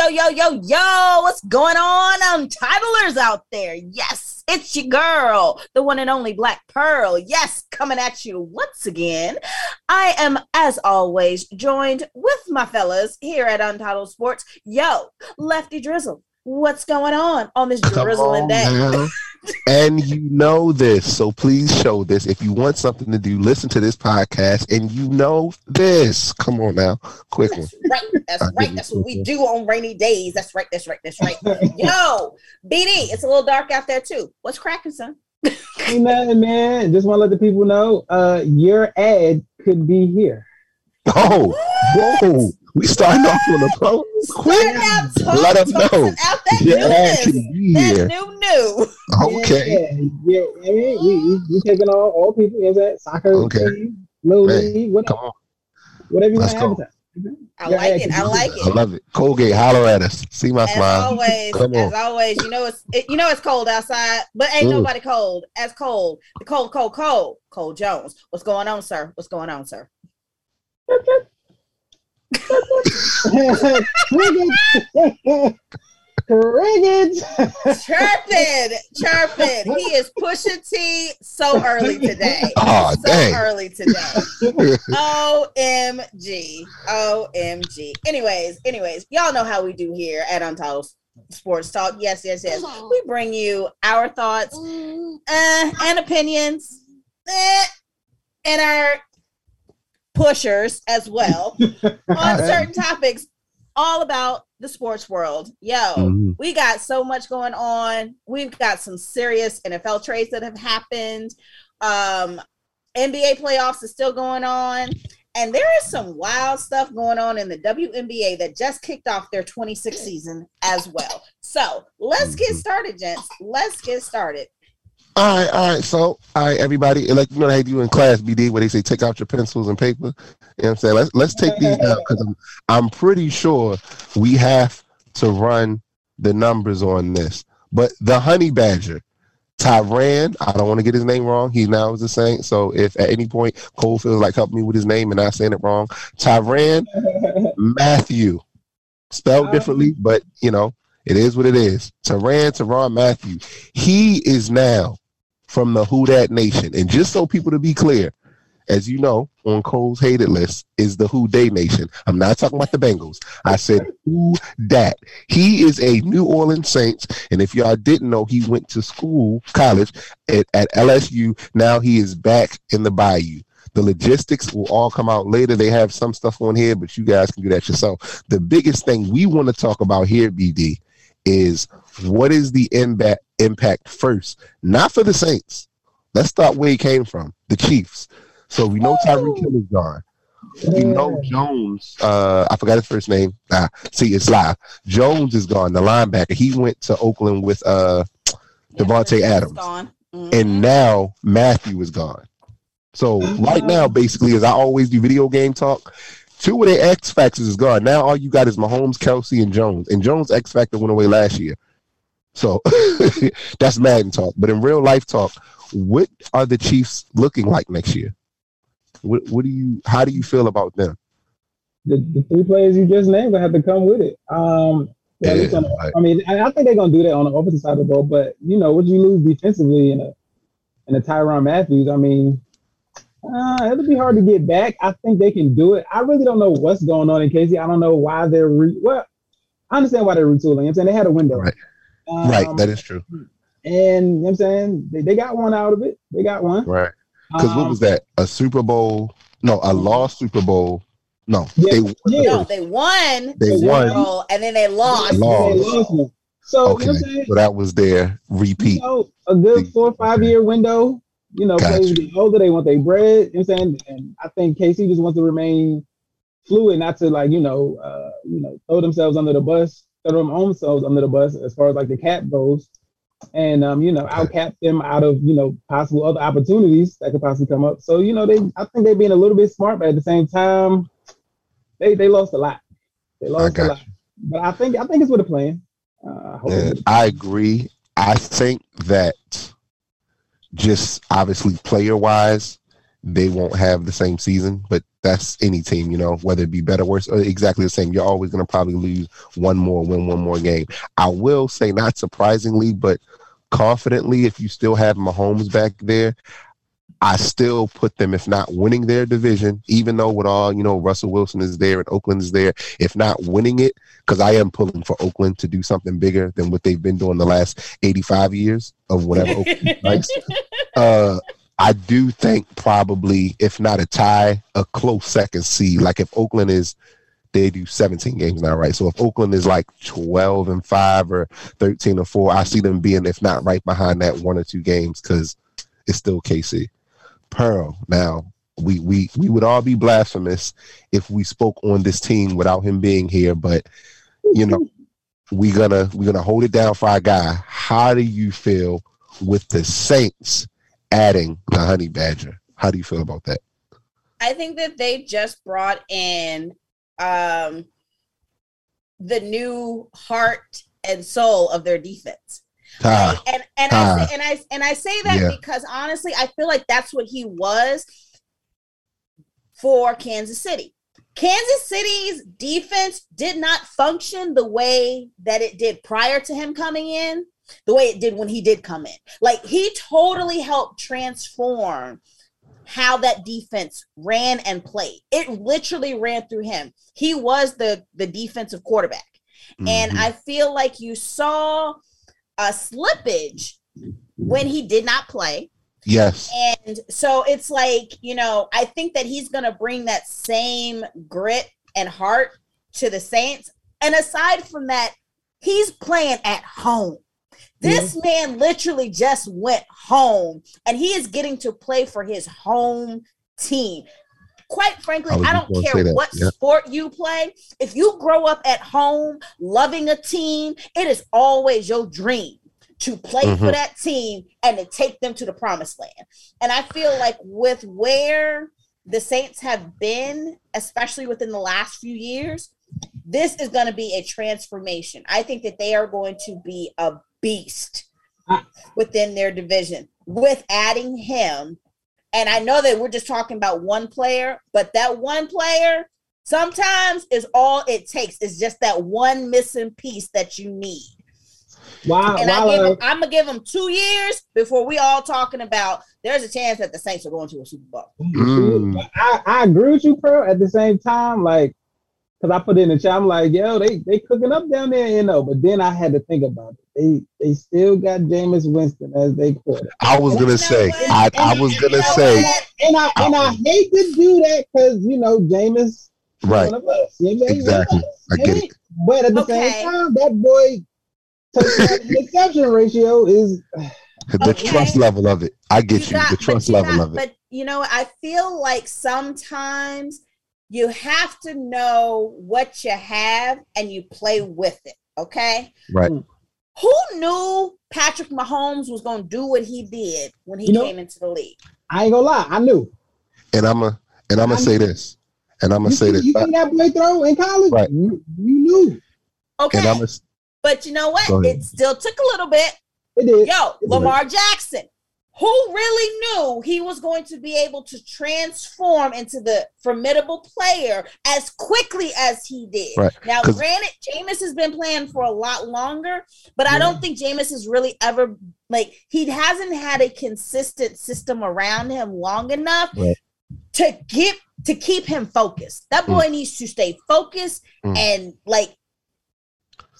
yo, yo, yo, yo, what's going on, um, Untitleers out there? Yes, it's your girl, the one and only Black Pearl. Yes, coming at you once again. I am, as always, joined with my fellas here at Untitled Sports. Yo, Lefty Drizzle, what's going on on this drizzling day? and you know this, so please show this. If you want something to do, listen to this podcast, and you know this. Come on now, quick one. That's right. That's right. That's what we do on rainy days. That's right. That's right. That's right. Yo, BD, it's a little dark out there too. What's cracking, son? Ain't nothing, man. Just want to let the people know, uh, your ad could be here. Oh, whoa. We starting off with a phone. Quick. Let them know. Out that yeah, newness. That new new. Okay. Yeah, yeah, yeah. We, we, we taking all, all people, is that soccer okay. team, little league, whatever. Whatever you Let's want to I like it. I like it. I love it. Colgate, holler at us. See my as smile. Always, Come on. As always, you know it's it, you know it's cold outside, but ain't mm. nobody cold as cold. The cold, cold, cold. Cole Jones. What's going on, sir? What's going on, sir? Crickets. chirping, chirping. He is pushing T so early today. Oh, so dang. early today. OMG. OMG. Anyways, anyways, y'all know how we do here at Untitled Sports Talk. Yes, yes, yes. We bring you our thoughts uh, and opinions uh, and our pushers as well on certain topics all about the sports world. Yo, mm-hmm. we got so much going on. We've got some serious NFL trades that have happened. Um, NBA playoffs is still going on. And there is some wild stuff going on in the WNBA that just kicked off their 26th season as well. So let's get mm-hmm. started, gents. Let's get started. All right, all right. So, all right, everybody, like you know how they do in class BD where they say take out your pencils and paper. You know what I'm saying? Let's let's take these out because I'm I'm pretty sure we have to run the numbers on this. But the honey badger, Tyrann, I don't want to get his name wrong. He now is the Saint. So if at any point Cole feels like help me with his name and not saying it wrong, Tyrann Mathieu, spelled um, differently, but you know, it is what it is. Tyrann Tyrann Mathieu, He is now from the Who Dat Nation. And just so people to be clear, as you know, on Cole's hated list is the Who Dey Nation. I'm not talking about the Bengals. I said Who Dat. He is a New Orleans Saints, and if y'all didn't know, he went to school, college at, at LSU. Now he is back in the Bayou. The logistics will all come out later. They have some stuff on here, but you guys can do that yourself. The biggest thing we want to talk about here, BD, is what is the impact impact first? Not for the Saints. Let's start where he came from, the Chiefs. So we know Tyreek Hill is gone. We know Jones. Uh, I forgot his first name. Ah, see, it's live. Jones is gone. The linebacker. He went to Oakland with uh, Davante Adams, mm-hmm. and now Mathieu is gone. So right now, basically, as I always do video game talk, Two of their X factors is gone. Now all you got is Mahomes, Kelce, and Jones. And Jones' X factor went away last year. So that's Madden talk. But in real life talk, what are the Chiefs looking like next year? What what do you how do you feel about them? The, the three players you just named will have to come with it. Um yeah, yeah, I mean, I think they're gonna do that on the opposite side of the ball, but you know, what you lose defensively in a in a Tyrann Matthews, I mean, uh, it'll be hard to get back. I think they can do it. I really don't know what's going on in KC. I don't know why they're re- well. I understand why they're retooling. I'm saying they had a window. Right. Um, right. That is true. And you know I'm saying they, they got one out of it. They got one. Right. Because um, what was that? A Super Bowl? No, a lost Super Bowl. No, yeah, they, yeah. no, they won. They the won, Bowl, and then they lost. They lost. So, okay. You know so that was their repeat. You know, a good four or five year window you know, gotcha. players get older, they want their bread. You know what I'm saying? And I think KC just wants to remain fluid, not to like, you know, uh, you know, throw themselves under the bus, throw them themselves under the bus as far as like the cap goes. And um, you know, okay. outcap them out of, you know, possible other opportunities that could possibly come up. So, you know, they I think they're being a little bit smart, but at the same time, they they lost a lot. They lost a lot. You. But I think I think it's with a plan. Uh, I, I agree. I think that just obviously player wise, they won't have the same season. But that's any team, you know, whether it be better, worse, or exactly the same. You're always going to probably lose one more, win one more game. I will say, not surprisingly, but confidently, if you still have Mahomes back there, I still put them, if not winning their division, even though with all, you know, Russell Wilson is there and Oakland is there, if not winning it, because I am pulling for Oakland to do something bigger than what they've been doing the last 85 years of whatever Oakland likes. Uh, I do think probably, if not a tie, a close second seed. Like if Oakland is, they do 17 games now, right? So if Oakland is like 12 and five or 13 or four, I see them being, if not right behind that one or two games, because it's still KC. Pearl. Now we we we would all be blasphemous if we spoke on this team without him being here, but you know we're gonna we're gonna hold it down for our guy. How do you feel with the Saints? adding the honey badger. How do you feel about that? I think that they just brought in um, the new heart and soul of their defense. Ah, and and ah, I say, and I and I say that yeah. because honestly, I feel like that's what he was for Kansas City. Kansas City's defense did not function the way that it did prior to him coming in the way it did when he did come in. Like he totally helped transform how that defense ran and played. It literally ran through him. He was the the defensive quarterback. Mm-hmm. And I feel like you saw a slippage when he did not play. Yes. And so it's like, you know, I think that he's going to bring that same grit and heart to the Saints. And aside from that, he's playing at home. This man literally just went home and he is getting to play for his home team. Quite frankly, I, I don't care what yeah. sport you play. If you grow up at home loving a team, it is always your dream to play mm-hmm. for that team and to take them to the promised land. And I feel like with where the Saints have been, especially within the last few years, this is going to be a transformation. I think that they are going to be a beast within their division with adding him. And I know that we're just talking about one player, but that one player sometimes is all it takes. Is just that one missing piece that you need. Wow! And wow. I give him, I'm gonna give him two years before we all talking about. There's a chance that the Saints are going to a Super Bowl. Mm. I, I agree with you, bro. At the same time, like because I put in the chat, I'm like, yo, they they cooking up down there, you know. But then I had to think about it. They they still got Jameis Winston as they quarterback. I was gonna say, I, I was gonna say, and I and I hate to do that because you know Jameis, right? Us, you know, exactly, I get it. But at the okay. same time, that boy interception ratio is the okay. trust level of it. I get you, you got, the trust level got, of it. But you know, I feel like sometimes you have to know what you have and you play with it. Okay. Right. Hmm. Who knew Patrick Mahomes was going to do what he did when he you know, came into the league? I ain't gonna lie, I knew. And I'm a and I'm gonna say this, and I'm gonna say this. You see that boy throw in college? Right. You, you knew. Okay. A, but you know what? It still took a little bit. It did. Yo, it Lamar did. Jackson who really knew he was going to be able to transform into the formidable player as quickly as he did. Right. Now, granted, Jameis has been playing for a lot longer, but yeah. I don't think Jameis has really ever like he hasn't had a consistent system around him long enough right. to get to keep him focused. That boy mm. needs to stay focused mm. and like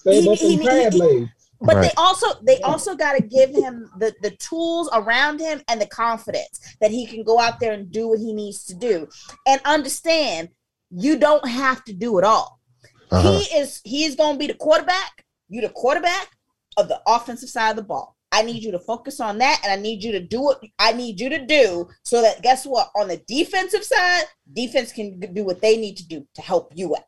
Stay he, he, he, but right. they also they also got to give him the the tools around him and the confidence that he can go out there and do what he needs to do. And understand you don't have to do it all. Uh-huh. he is he is going to be the quarterback. You the quarterback of the offensive side of the ball. I need you to focus on that and I need you to do what I need you to do so that guess what? On the defensive side defense can do what they need to do to help you out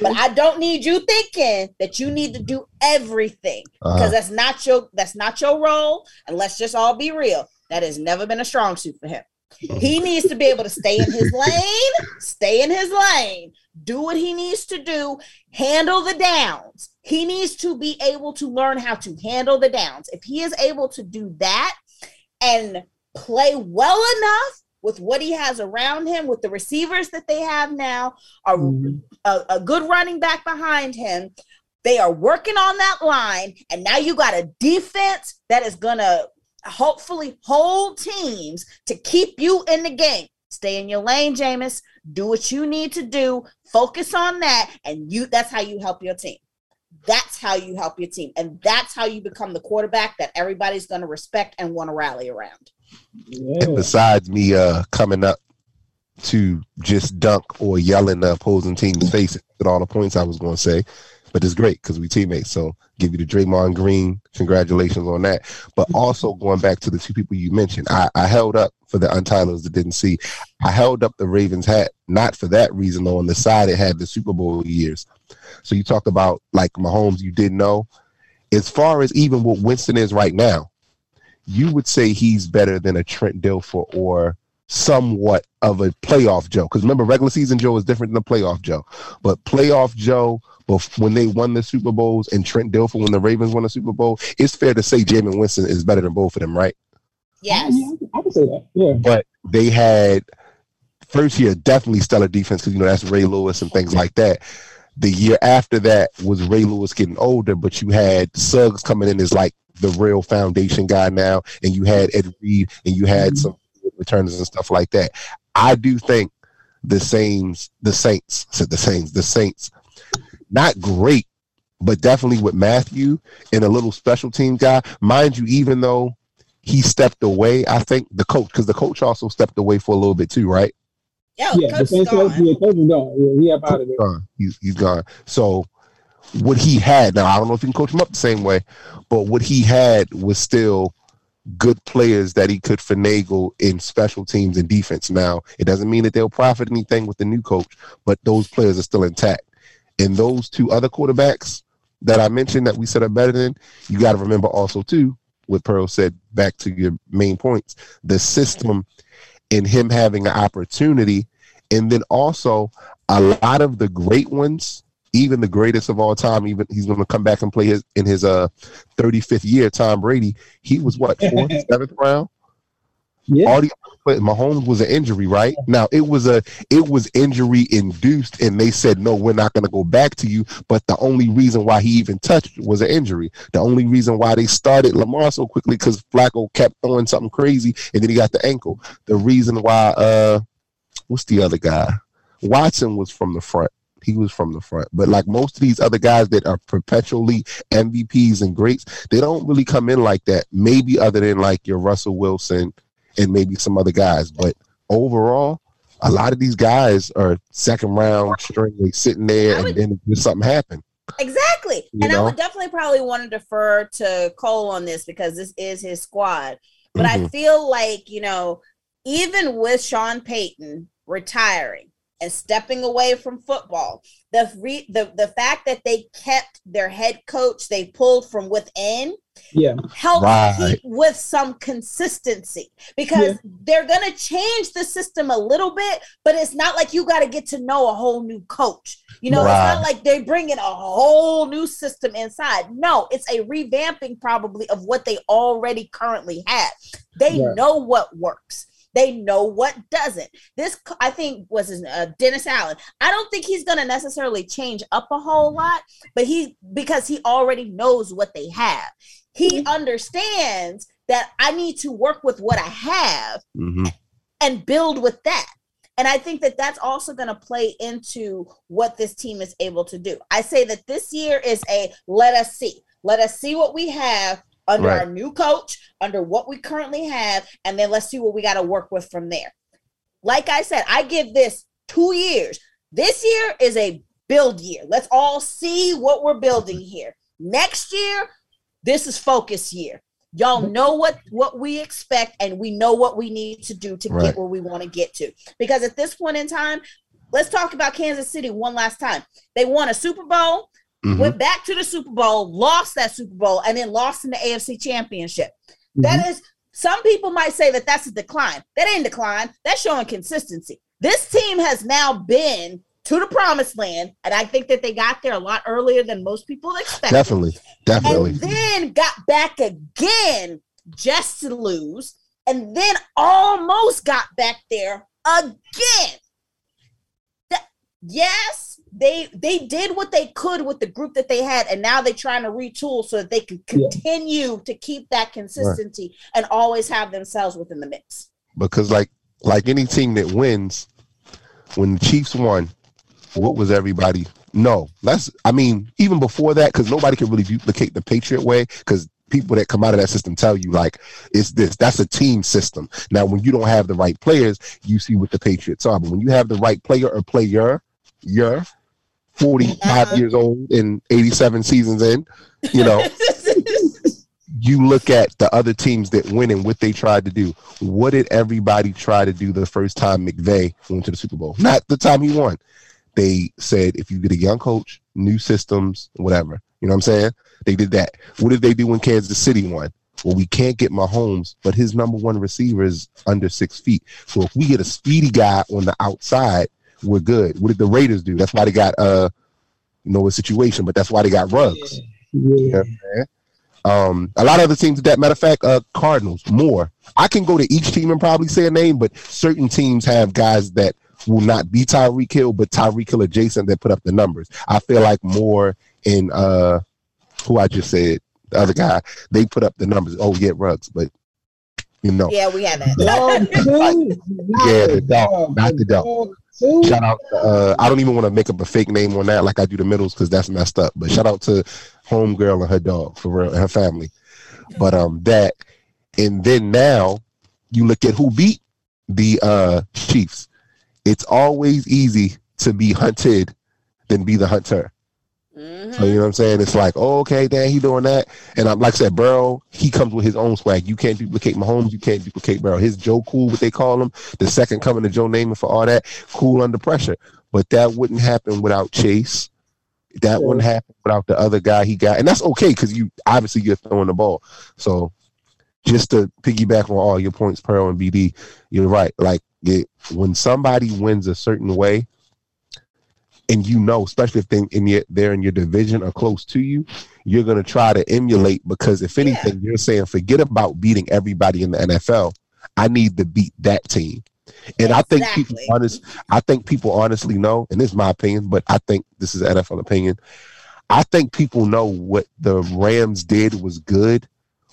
but I don't need you thinking that you need to do everything because uh-huh. that's not your that's not your role. And let's just all be real. That has never been a strong suit for him. He needs to be able to stay in his lane, stay in his lane, do what he needs to do, handle the downs. He needs to be able to learn how to handle the downs. If he is able to do that and play well enough with what he has around him, with the receivers that they have now, are mm-hmm. a, a good running back behind him. They are working on that line, and now you got a defense that is gonna hopefully hold teams to keep you in the game. Stay in your lane, Jameis. Do what you need to do. Focus on that, and you. That's how you help your team. That's how you help your team, and that's how you become the quarterback that everybody's going to respect and want to rally around. Yeah. And besides me uh, coming up to just dunk or yell in the opposing team's face at all the points I was going to say, but it's great because we teammates. So give you the Draymond Green. Congratulations on that. But also going back to the two people you mentioned, I, I held up for the untilers that didn't see. I held up the Ravens hat, not for that reason though. On the side it had the Super Bowl years. So you talked about like Mahomes, you didn't know. As far as even what Winston is right now, you would say he's better than a Trent Dilfer or somewhat of a playoff Joe. Because remember, regular season Joe is different than a playoff Joe. But playoff Joe, when they won the Super Bowls and Trent Dilfer when the Ravens won the Super Bowl, it's fair to say Jameis Winston is better than both of them, right? Yes. I can say that. Yeah. But they had first year definitely stellar defense because you know that's Ray Lewis and things like that. The year after that was Ray Lewis getting older, but you had Suggs coming in as like the real foundation guy now, and you had Ed Reed and you had mm-hmm. some returners and stuff like that. I do think the Saints, the Saints, said the Saints, the Saints, not great, but definitely with Mathieu and a little special team guy. Mind you, even though he stepped away, I think the coach, because the coach also stepped away for a little bit too, right? Yeah, yeah, the coach, gone. yeah, coach is gone. Yeah, he up out of there. He's, he's gone. So what he had now, I don't know if you can coach him up the same way, but what he had was still good players that he could finagle in special teams and defense. Now, it doesn't mean that they'll profit anything with the new coach, but those players are still intact. And those two other quarterbacks that I mentioned that we said are better than, you got to remember also too, what Pearl said back to your main points, the system and him having an opportunity. And then also a lot of the great ones even the greatest of all time, even he's going to come back and play his in his uh 35th year. Tom Brady, he was what fourth, seventh round. Yeah. All the Mahomes was an injury, right? Now it was a it was injury induced, and they said no, we're not going to go back to you. But the only reason why he even touched was an injury. The only reason why they started Lamar so quickly because Flacco kept throwing something crazy, and then he got the ankle. The reason why uh, what's the other guy? Watson was from the front he was from the front. But like most of these other guys that are perpetually MVPs and greats, they don't really come in like that. Maybe other than like your Russell Wilson and maybe some other guys. But overall, a lot of these guys are second round string, they sitting there would, and then something happen. Exactly. You and know? I would definitely probably want to defer to Cole on this because this is his squad. But mm-hmm. I feel like, you know, even with Sean Payton retiring, and stepping away from football. The re- the the fact that they kept their head coach, they pulled from within, yeah, helped right. keep with some consistency because yeah. they're gonna change the system a little bit, but it's not like you got to get to know a whole new coach. You know, right. it's not like they're bringing a whole new system inside. No, it's a revamping probably of what they already currently have. They right. know what works. They know what doesn't. This, I think, was uh, Dennis Allen. I don't think he's going to necessarily change up a whole lot, but he because he already knows what they have. He mm-hmm. understands that I need to work with what I have mm-hmm. and build with that. And I think that that's also going to play into what this team is able to do. I say that this year is a let us see. Let us see what we have under right. our new coach, under what we currently have, and then let's see what we got to work with from there. Like I said, I give this two years. This year is a build year. Let's all see what we're building here. Next year, this is focus year. Y'all mm-hmm. know what what we expect, and we know what we need to do to right. get where we want to get to. Because at this point in time, let's talk about Kansas City one last time. They won a Super Bowl. Mm-hmm. Went back to the Super Bowl, lost that Super Bowl, and then lost in the AFC Championship. Mm-hmm. That is, some people might say that that's a decline. That ain't decline. That's showing consistency. This team has now been to the promised land, and I think that they got there a lot earlier than most people expected. Definitely, definitely. And then got back again just to lose. and then almost got back there again. That, yes, they they did what they could with the group that they had, and now they're trying to retool so that they can continue yeah. to keep that consistency right. and always have themselves within the mix. Because like like any team that wins, when the Chiefs won, what was everybody? No, that's I mean even before that because nobody can really duplicate the Patriot way because people that come out of that system tell you like it's this that's a team system now when you don't have the right players you see what the patriots are but when you have the right player or player you're 45 uh-huh. years old and 87 seasons in you know you look at the other teams that win and what they tried to do what did everybody try to do the first time mcvay went to the super bowl not the time he won they said if you get a young coach new systems whatever you know what i'm saying they did that. What did they do when Kansas City won? Well, we can't get Mahomes, but his number one receiver is under six feet. So if we get a speedy guy on the outside, we're good. What did the Raiders do? That's why they got uh you know a situation, but that's why they got Ruggs. Yeah. You know um, a lot of other teams, that matter of fact, uh, Cardinals Moore. I can go to each team and probably say a name, but certain teams have guys that will not be Tyreek Hill, but Tyreek Hill adjacent that put up the numbers. I feel like more in uh who I just said, the other guy, they put up the numbers. Oh, yeah, Ruggs, but you know. Yeah, we have that. yeah, the dog, not the dog. Shout out. Uh, I don't even want to make up a fake name on that like I do the middles because that's messed up. But shout out to homegirl and her dog for real and her family. But um, that and then now you look at who beat the uh Chiefs. It's always easy to be hunted than be the hunter. Mm-hmm. So you know what I'm saying? It's like, oh, okay, Dan, he doing that. And I'm like I said, Burrow, he comes with his own swag. You can't duplicate Mahomes, you can't duplicate Burrow. His Joe Cool, what they call him, the second coming to Joe Namath for all that, cool under pressure. But that wouldn't happen without Chase. That wouldn't happen without the other guy he got. And that's okay because you obviously you're throwing the ball. So just to piggyback on all your points, Pearl and BD, you're right. Like it, when somebody wins a certain way, and you know, especially if they in your, they're in your division or close to you, you're gonna try to emulate because if anything, yeah. you're saying forget about beating everybody in the NFL. I need to beat that team. And exactly. I think people honest I think people honestly know, and this is my opinion, but I think this is NFL opinion. I think people know what the Rams did was good,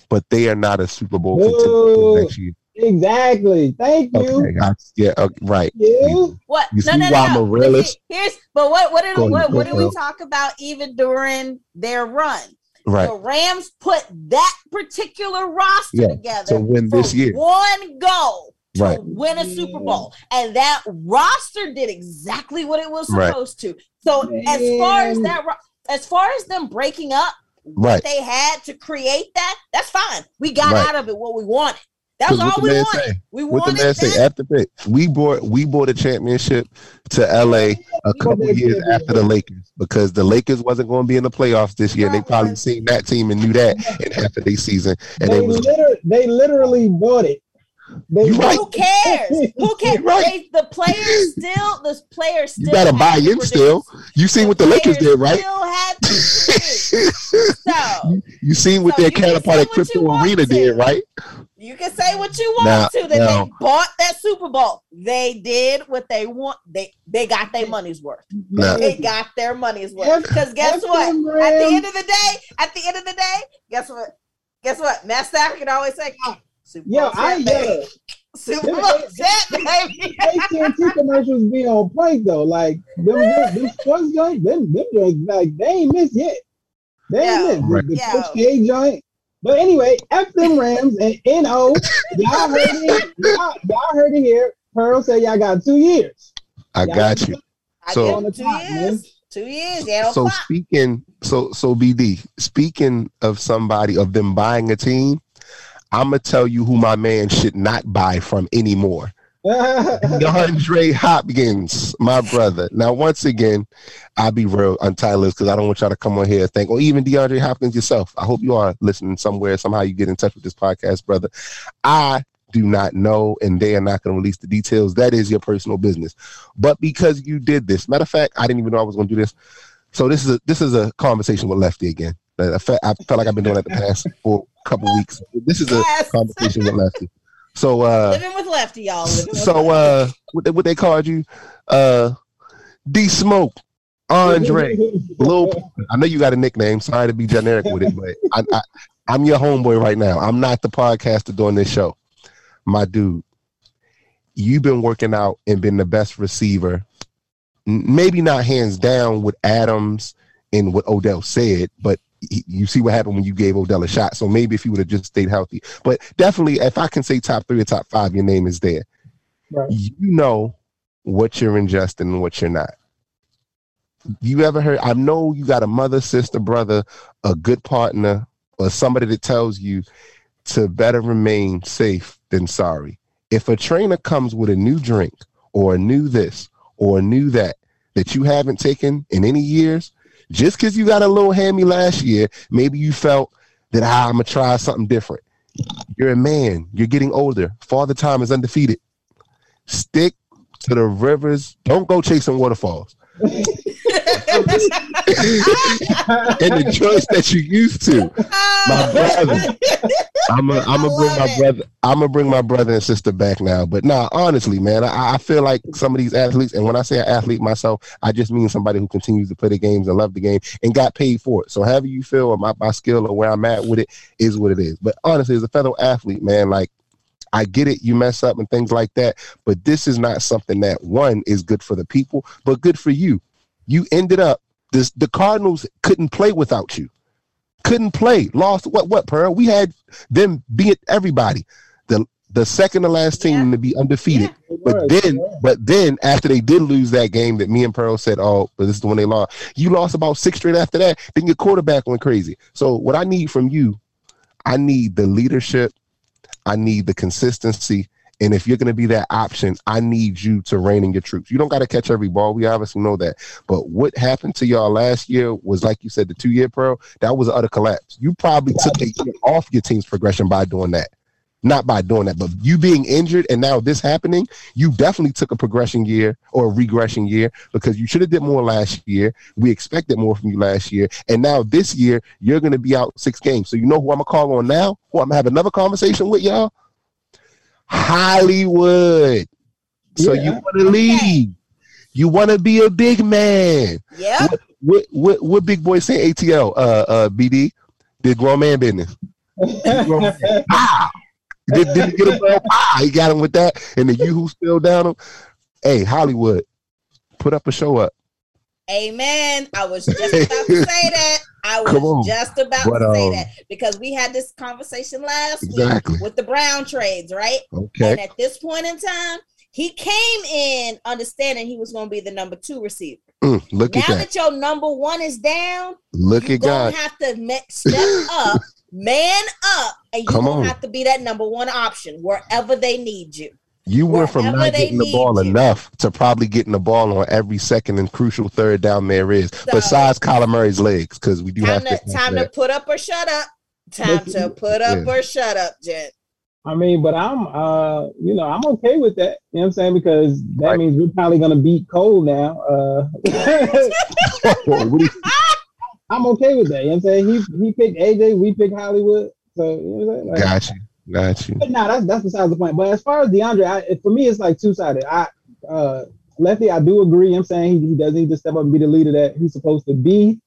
but they are not a Super Bowl contender next year. Exactly. Thank you. Okay, I, yeah, okay, right. You? What? You no, no, no. I'm a realist? Here's, but what? What did what, what did we talk about even during their run? Right. The Rams put that particular roster yeah, together to win this year. One goal to right. win a Super Bowl, and that roster did exactly what it was supposed right. to. So Man. as far as that, as far as them breaking up, right, they had to create that. That's fine. We got right. out of it what we wanted. That's all we wanted. Say? We what wanted the man say after pick. We brought we brought a championship to LA a couple years after the Lakers because the Lakers wasn't going to be in the playoffs this year. They probably seen that team and knew that in half of their season. And they, they was literally, they literally bought it. They, right. Who cares? Who cares? Right. They, the players still, the players still. You gotta buy in still. You seen the what the Lakers did, right? Still had to so you, you seen what so their counterpart at Crypto Arena did, right? You can say what you want now, to. That now, they bought that Super Bowl. They did what they want. They they got their money's worth. Now, they got their money's worth. Because guess what? At the end of the day, at the end of the day, guess what? Guess what? Matt Stafford can always say, oh, Super Bowl I yeah. Super Bowl set, baby. AT&T commercials be on point though. Like them, them sports joints, them, them joints, like they ain't missed yet. They ain't missed. The, the Coach K joint, but anyway, F them Rams and NO, y'all heard it. Y'all, y'all heard it here. Pearl said y'all got two years. I y'all got you. So two years. Two years. Yeah. So speaking, so so BD. Speaking of somebody of them buying a team, I'm gonna tell you who my man should not buy from anymore. DeAndre Hopkins, my brother. Now, once again, I'll be real untitled because I don't want y'all to come on here and think, or even DeAndre Hopkins yourself. I hope you are listening somewhere. Somehow you get in touch with this podcast, brother. I do not know, and they are not going to release the details. That is your personal business. But because you did this, matter of fact, I didn't even know I was going to do this. So this is a this is a conversation with Lefty again. I felt, I felt like I've been doing it the past for a couple weeks. This is a conversation with Lefty. So uh living with lefty, y'all. so uh what they, what they called you? Uh D Smoke, Andre, Lil I know you got a nickname. Sorry to be generic with it, but I, I I'm your homeboy right now. I'm not the podcaster doing this show. My dude, you've been working out and been the best receiver. Maybe not hands down with Adams and what Odell said, but you see what happened when you gave Odell a shot. So maybe if you would have just stayed healthy, but definitely, if I can say top three or top five, your name is there. Right. You know what you're ingesting and what you're not. You ever heard? I know you got a mother, sister, brother, a good partner, or somebody that tells you to better remain safe than sorry. If a trainer comes with a new drink or a new this or a new that that you haven't taken in any years, just because you got a little hammy last year, maybe you felt that ah, I'm gonna try something different. You're a man. You're getting older. Father time is undefeated. Stick to the rivers. Don't go chasing waterfalls. and the choice that you used to. My brother. I'm gonna I'm bring my it. brother I'm gonna bring my brother and sister back now. But nah, honestly, man, I, I feel like some of these athletes, and when I say an athlete myself, I just mean somebody who continues to play the games and love the game and got paid for it. So however you feel or my, my skill or where I'm at with it is what it is. But honestly, as a fellow athlete, man, like I get it, you mess up and things like that, but this is not something that one is good for the people, but good for you. You ended up this the Cardinals couldn't play without you. Couldn't play. Lost what what Pearl? We had them beat everybody. The the second to last team yeah. to be undefeated. Yeah. But then yeah. but then after they did lose that game that me and Pearl said, Oh, but this is the one they lost. You lost about six straight after that. Then your quarterback went crazy. So what I need from you, I need the leadership I need the consistency. And if you're going to be that option, I need you to rein in your troops. You don't got to catch every ball. We obviously know that. But what happened to y'all last year was, like you said, the two year pro, that was an utter collapse. You probably took a year off your team's progression by doing that. Not by doing that, but you being injured and now this happening, you definitely took a progression year or a regression year because you should have did more last year. We expected more from you last year. And now this year, you're going to be out six games. So you know who I'm going to call on now? Who I'm going to have another conversation with y'all? Hollywood. So yeah. you want to leave. You want to be a big man. Yeah. What, what, what, what big boy say ATL, uh, uh, BD? Did grown man business. ah! Did, did get him? Ah, he got him with that. And the you who still down him. Hey, Hollywood, put up a show up. Amen. I was just about to say that. I was just about but, to say um, that because we had this conversation last exactly. week with the Brown trades, right? Okay. And at this point in time, he came in understanding he was going to be the number two receiver. Mm, look now at that. that your number one is down, look at God. You have to make, step up, man up, and you're going to have to be that number one option wherever they need you. You went from not getting the ball you. enough to probably getting the ball on every second and crucial third down there is. So, besides Kyler Murray's legs, because we do have to, time to put up or shut up. Time to put up yeah. or shut up, Jet. I mean, but I'm uh, you know, I'm okay with that. You know what I'm saying? Because that right. means we're probably gonna beat Cole now. Uh I'm okay with that. You know what I'm saying? He he picked AJ, we picked Hollywood. So you know what I'm saying? Like, gotcha. Got you. But no, that's that's besides the point. But as far as DeAndre, I, for me, it's like two sided. I uh, Lefty, I do agree. I'm saying he, he does need to step up and be the leader that he's supposed to be.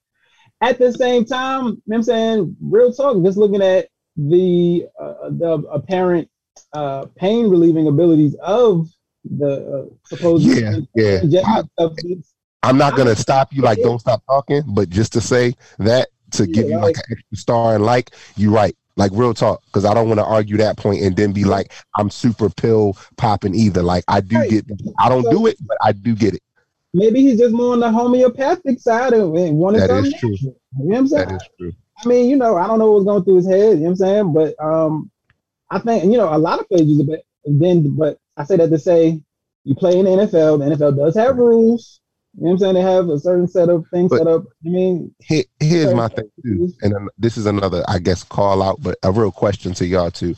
At the same time, I'm saying real talk. Just looking at the uh, the apparent uh, pain relieving abilities of the uh, supposed yeah yeah. I, am not gonna stop you like don't stop talking, but just to say that to yeah, give you like, like an extra star and like you're right like real talk, because I don't want to argue that point and then be like, I'm super pill popping either. Like I do right. get, I don't so, do it, but I do get it. Maybe he's just more on the homeopathic side of it. Wanting that is true. You know what I'm saying? That is true. I mean, you know, I don't know what's going through his head. You know what I'm saying? But um, I think you know a lot of pages, but then, but I say that to say, you play in the NFL. The NFL does have rules. You know what I'm saying? They have a certain set of things but set up. I mean, here, here's my thing too, and this is another, I guess, call out, but a real question to y'all too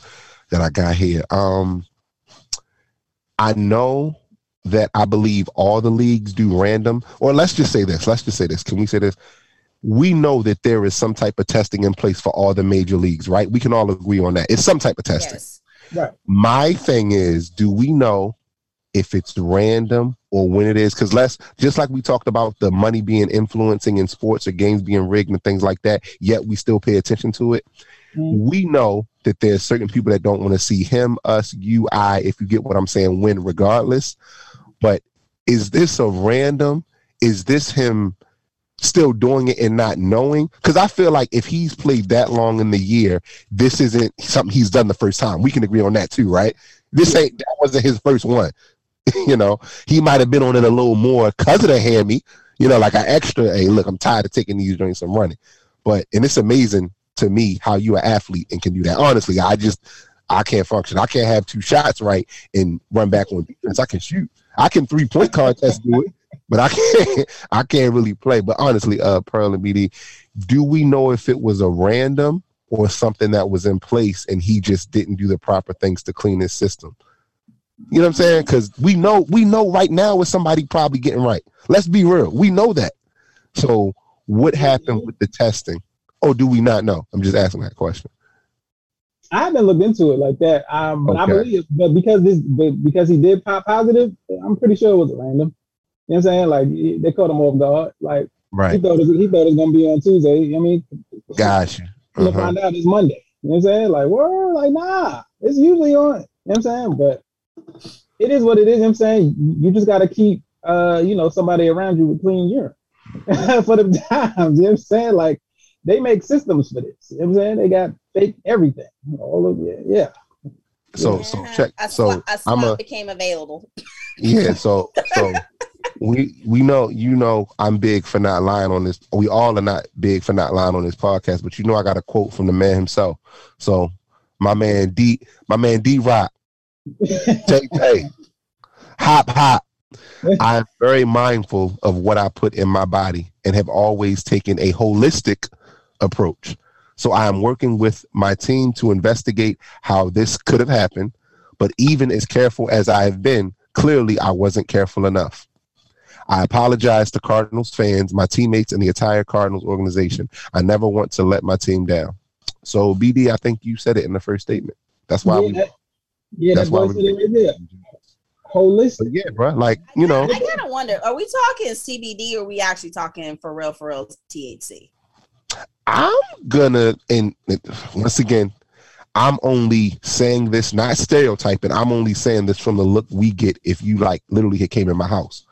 that I got here. Um, I know that I believe all the leagues do random, or let's just say this. Let's just say this. Can we say this? We know that there is some type of testing in place for all the major leagues, right? We can all agree on that. It's some type of testing. Yes. Right. My thing is, do we know if it's random or when it is? Because let's just like we talked about the money being influencing in sports or games being rigged and things like that, yet we still pay attention to it. Mm-hmm. We know that there's certain people that don't want to see him, us, you, I, if you get what I'm saying, win regardless. But is this a random? Is this him still doing it and not knowing? Because I feel like if he's played that long in the year, this isn't something he's done the first time. We can agree on that too, right? This ain't that wasn't his first one. you know, he might have been on it a little more because of the hammy. You know, like an extra. Hey, look, I'm tired of taking these drinks. I'm running. But and it's amazing to me how you're an athlete and can do that. Honestly, I just I can't function. I can't have two shots right and run back on defense. I can shoot. I can three point contest do it, but I can't. I can't really play. But honestly, uh, Pearl and BD, do we know if it was a random or something that was in place and he just didn't do the proper things to clean his system? You know what I'm saying? Because we know we know right now is somebody probably getting right. Let's be real. We know that. So what happened with the testing? Or do we not know? I'm just asking that question. I haven't looked into it like that. Um, but okay. I believe, but because this, but because he did pop positive, I'm pretty sure it was random. You know what I'm saying? Like they caught him off guard. Like right. he thought it was, he thought it was gonna be on Tuesday. I mean, gotcha. Uh-huh. Find out it's Monday. You know what I'm saying? Like, well, like nah, it's usually on. You know what I'm saying? But it is what it is. I'm saying you just got to keep, uh, you know, somebody around you with clean urine for the times. You know what I'm saying? Like they make systems for this. You know what I'm saying? They got fake everything. All of it. Yeah. So yeah. so check. A so a I'm a, became available. Yeah. So so we we know you know I'm big for not lying on this. We all are not big for not lying on this podcast, but you know I got a quote from the man himself. So my man D my man D Rock. Tay Tay. Hop hop. I am very mindful of what I put in my body and have always taken a holistic approach. So I am working with my team to investigate how this could have happened. But even as careful as I have been, clearly I wasn't careful enough. I apologize to Cardinals fans, my teammates, and the entire Cardinals organization. I never want to let my team down. So, BD, I think you said it in the first statement. That's why yeah, we. That, yeah, that's why we. Right there. Holistic. But yeah, bro. Like you know, I kind of wonder: Are we talking CBD, or are we actually talking for real, for real THC? I'm gonna, and once again, I'm only saying this, not stereotyping. I'm only saying this from the look we get if you like literally came in my house.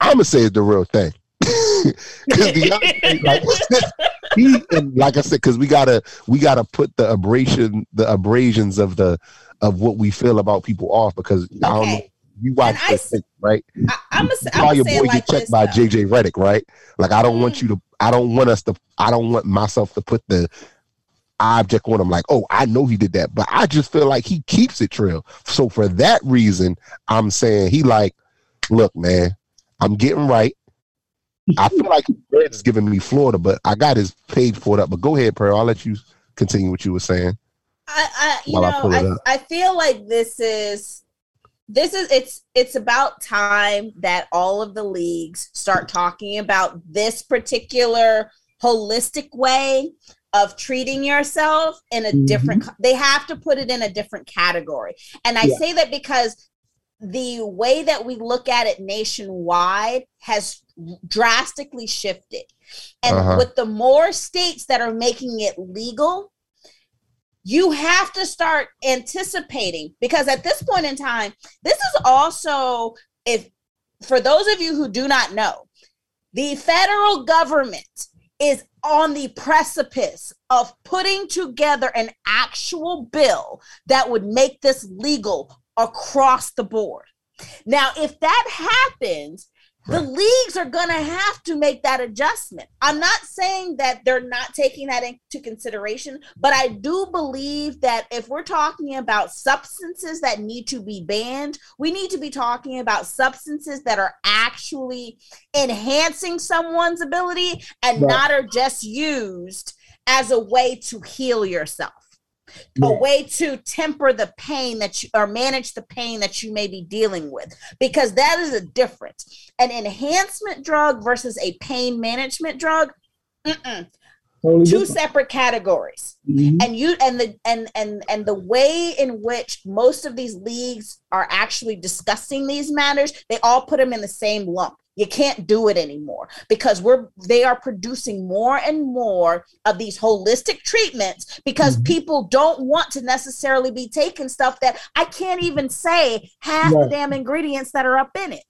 I'm gonna say it's the real thing. Because the thing, like, he, and like I said, because we gotta we gotta put the abrasion, the abrasions of the of what we feel about people off. Because okay. I don't know you watch this, I, right? I, I'm a, your boy like get checked by JJ Redick, right? Like I don't mm. want you to I don't want us to I don't want myself to put the object on him like, oh, I know he did that, but I just feel like he keeps it trail. So for that reason, I'm saying he like, look, man, I'm getting right. I feel like Red is giving me Florida, but I got his page pulled up. But go ahead, Pearl. I'll let you continue what you were saying. I, I you know, I, I, feel like this is this is it's it's about time that all of the leagues start talking about this particular holistic way of treating yourself in a mm-hmm. different they have to put it in a different category and i yeah. say that because the way that we look at it nationwide has drastically shifted and uh-huh. with the more states that are making it legal you have to start anticipating because at this point in time, this is also, if for those of you who do not know, the federal government is on the precipice of putting together an actual bill that would make this legal across the board. Now, if that happens, the leagues are going to have to make that adjustment. I'm not saying that they're not taking that into consideration, but I do believe that if we're talking about substances that need to be banned, we need to be talking about substances that are actually enhancing someone's ability and right. not are just used as a way to heal yourself a way to temper the pain that you or manage the pain that you may be dealing with because that is a difference an enhancement drug versus a pain management drug mm-mm. totally two different. separate categories. Mm-hmm. And you and the and and and the way in which most of these leagues are actually discussing these matters, they all put them in the same lump. You can't do it anymore because we're they are producing more and more of these holistic treatments because mm-hmm. people don't want to necessarily be taking stuff that I can't even say half right. the damn ingredients that are up in it.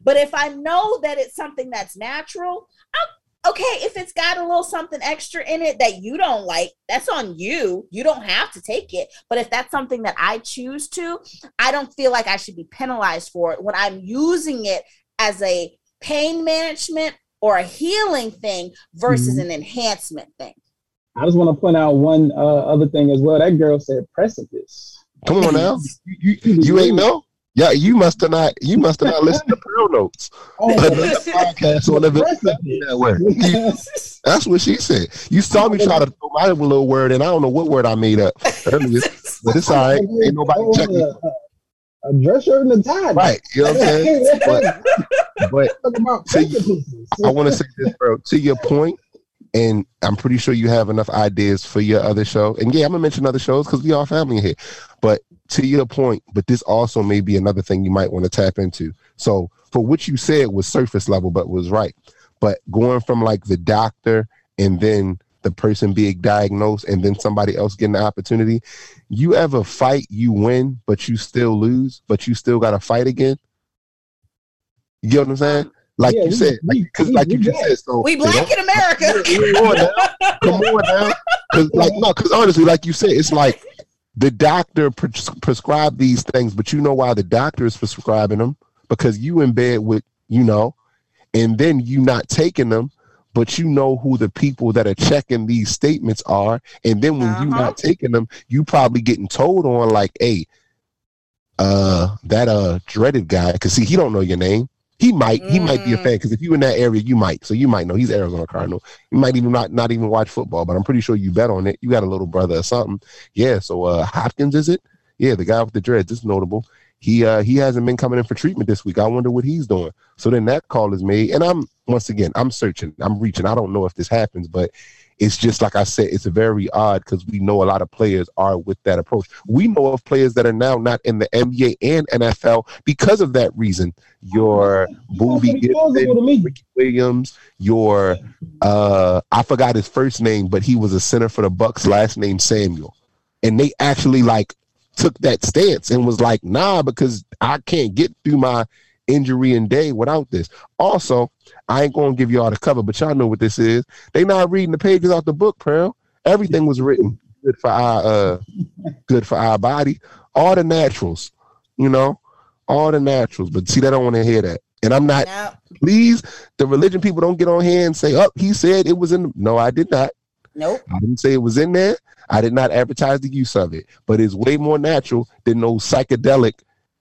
But if I know that it's something that's natural, I'm okay. If it's got a little something extra in it that you don't like, that's on you. You don't have to take it. But if that's something that I choose to, I don't feel like I should be penalized for it when I'm using it as a pain management or a healing thing versus mm-hmm. an enhancement thing. I just want to point out one uh, other thing as well. That girl said precipice. Come on now, you, you, you ain't know. Yeah, you must have not. You must have not listened to Pearl Notes. Oh, podcast on the that way. That's what she said. You saw me try to throw my little word, and I don't know what word I made up earlier, but it's all right. Ain't nobody checking. A dress shirt and a tie. Right. You know what I'm saying? but, but to, I want to say this, bro. To your point, and I'm pretty sure you have enough ideas for your other show. And yeah, I'm gonna mention other shows because we all family here. But to your point, but this also may be another thing you might want to tap into. So for what you said was surface level, but was right. But going from like the doctor and then the person being diagnosed and then somebody else getting the opportunity, you ever fight, you win, but you still lose, but you still got to fight again. You get what I'm saying? Like yeah, you we, said, because like, like, you just said, so we black in America. Come on now, come on now, because like no, because honestly, like you said, it's like the doctor pres- prescribed these things, but you know why the doctor is prescribing them because you in bed with you know, and then you not taking them, but you know who the people that are checking these statements are, and then when uh-huh. you not taking them, you probably getting told on like, hey, uh, that uh dreaded guy, because see, he don't know your name. He might, he mm. might be a mm. fan because if you're in that area, you might. So you might know he's Arizona Cardinal. You might even not not even watch football, but I'm pretty sure you bet on it. You got a little brother or something. Yeah. So uh Hopkins is it? Yeah, the guy with the dreads. It's notable. He uh he hasn't been coming in for treatment this week. I wonder what he's doing. So then that call is made, and I'm once again I'm searching. I'm reaching. I don't know if this happens, but it's just like I said, it's very odd because we know a lot of players are with that approach. We know of players that are now not in the NBA and NFL because of that reason. Your Boobie Gibson, Ricky Williams, your uh, I forgot his first name, but he was a center for the Bucks. Last name Samuel, and they actually like took that stance and was like, nah, because I can't get through my injury and day without this. Also, I ain't gonna give y'all the cover, but y'all know what this is. They not reading the pages out the book, Pearl. Everything was written good for our uh good for our body. All the naturals, you know, all the naturals. But see, they don't want to hear that. And I'm not no. please, the religion people don't get on here and say, Oh, he said it was in the no, I did not. Nope. I didn't say it was in there. I did not advertise the use of it, but it's way more natural than those psychedelic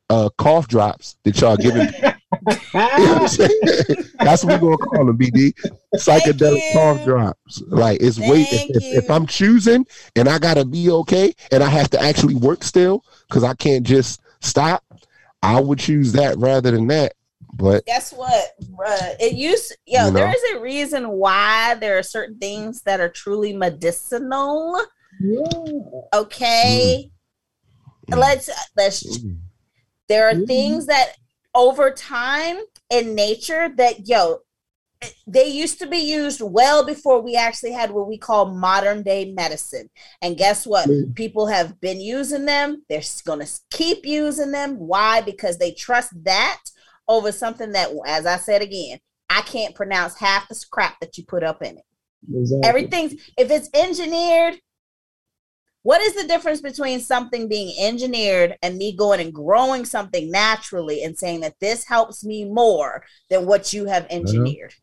uh, cough drops that y'all giving. That's what we're gonna call them, BD. Psychedelic cough drops. Like it's Thank way. If, if, if, I'm choosing and I gotta be okay, and I have to actually work still because I can't just stop, I would choose that rather than that. But guess what, bruh? It used, yo, you know? there is a reason why there are certain things that are truly medicinal. Yeah. Okay. Mm. Let's let's mm there are mm-hmm. things that over time in nature that, yo, they used to be used well before we actually had what we call modern day medicine. And guess what? Mm-hmm. People have been using them. They're going to keep using them. Why? Because they trust that over something that, as I said again, I can't pronounce half the crap that you put up in it. Exactly. Everything's, if it's engineered, what is the difference between something being engineered and me going and growing something naturally and saying that this helps me more than what you have engineered?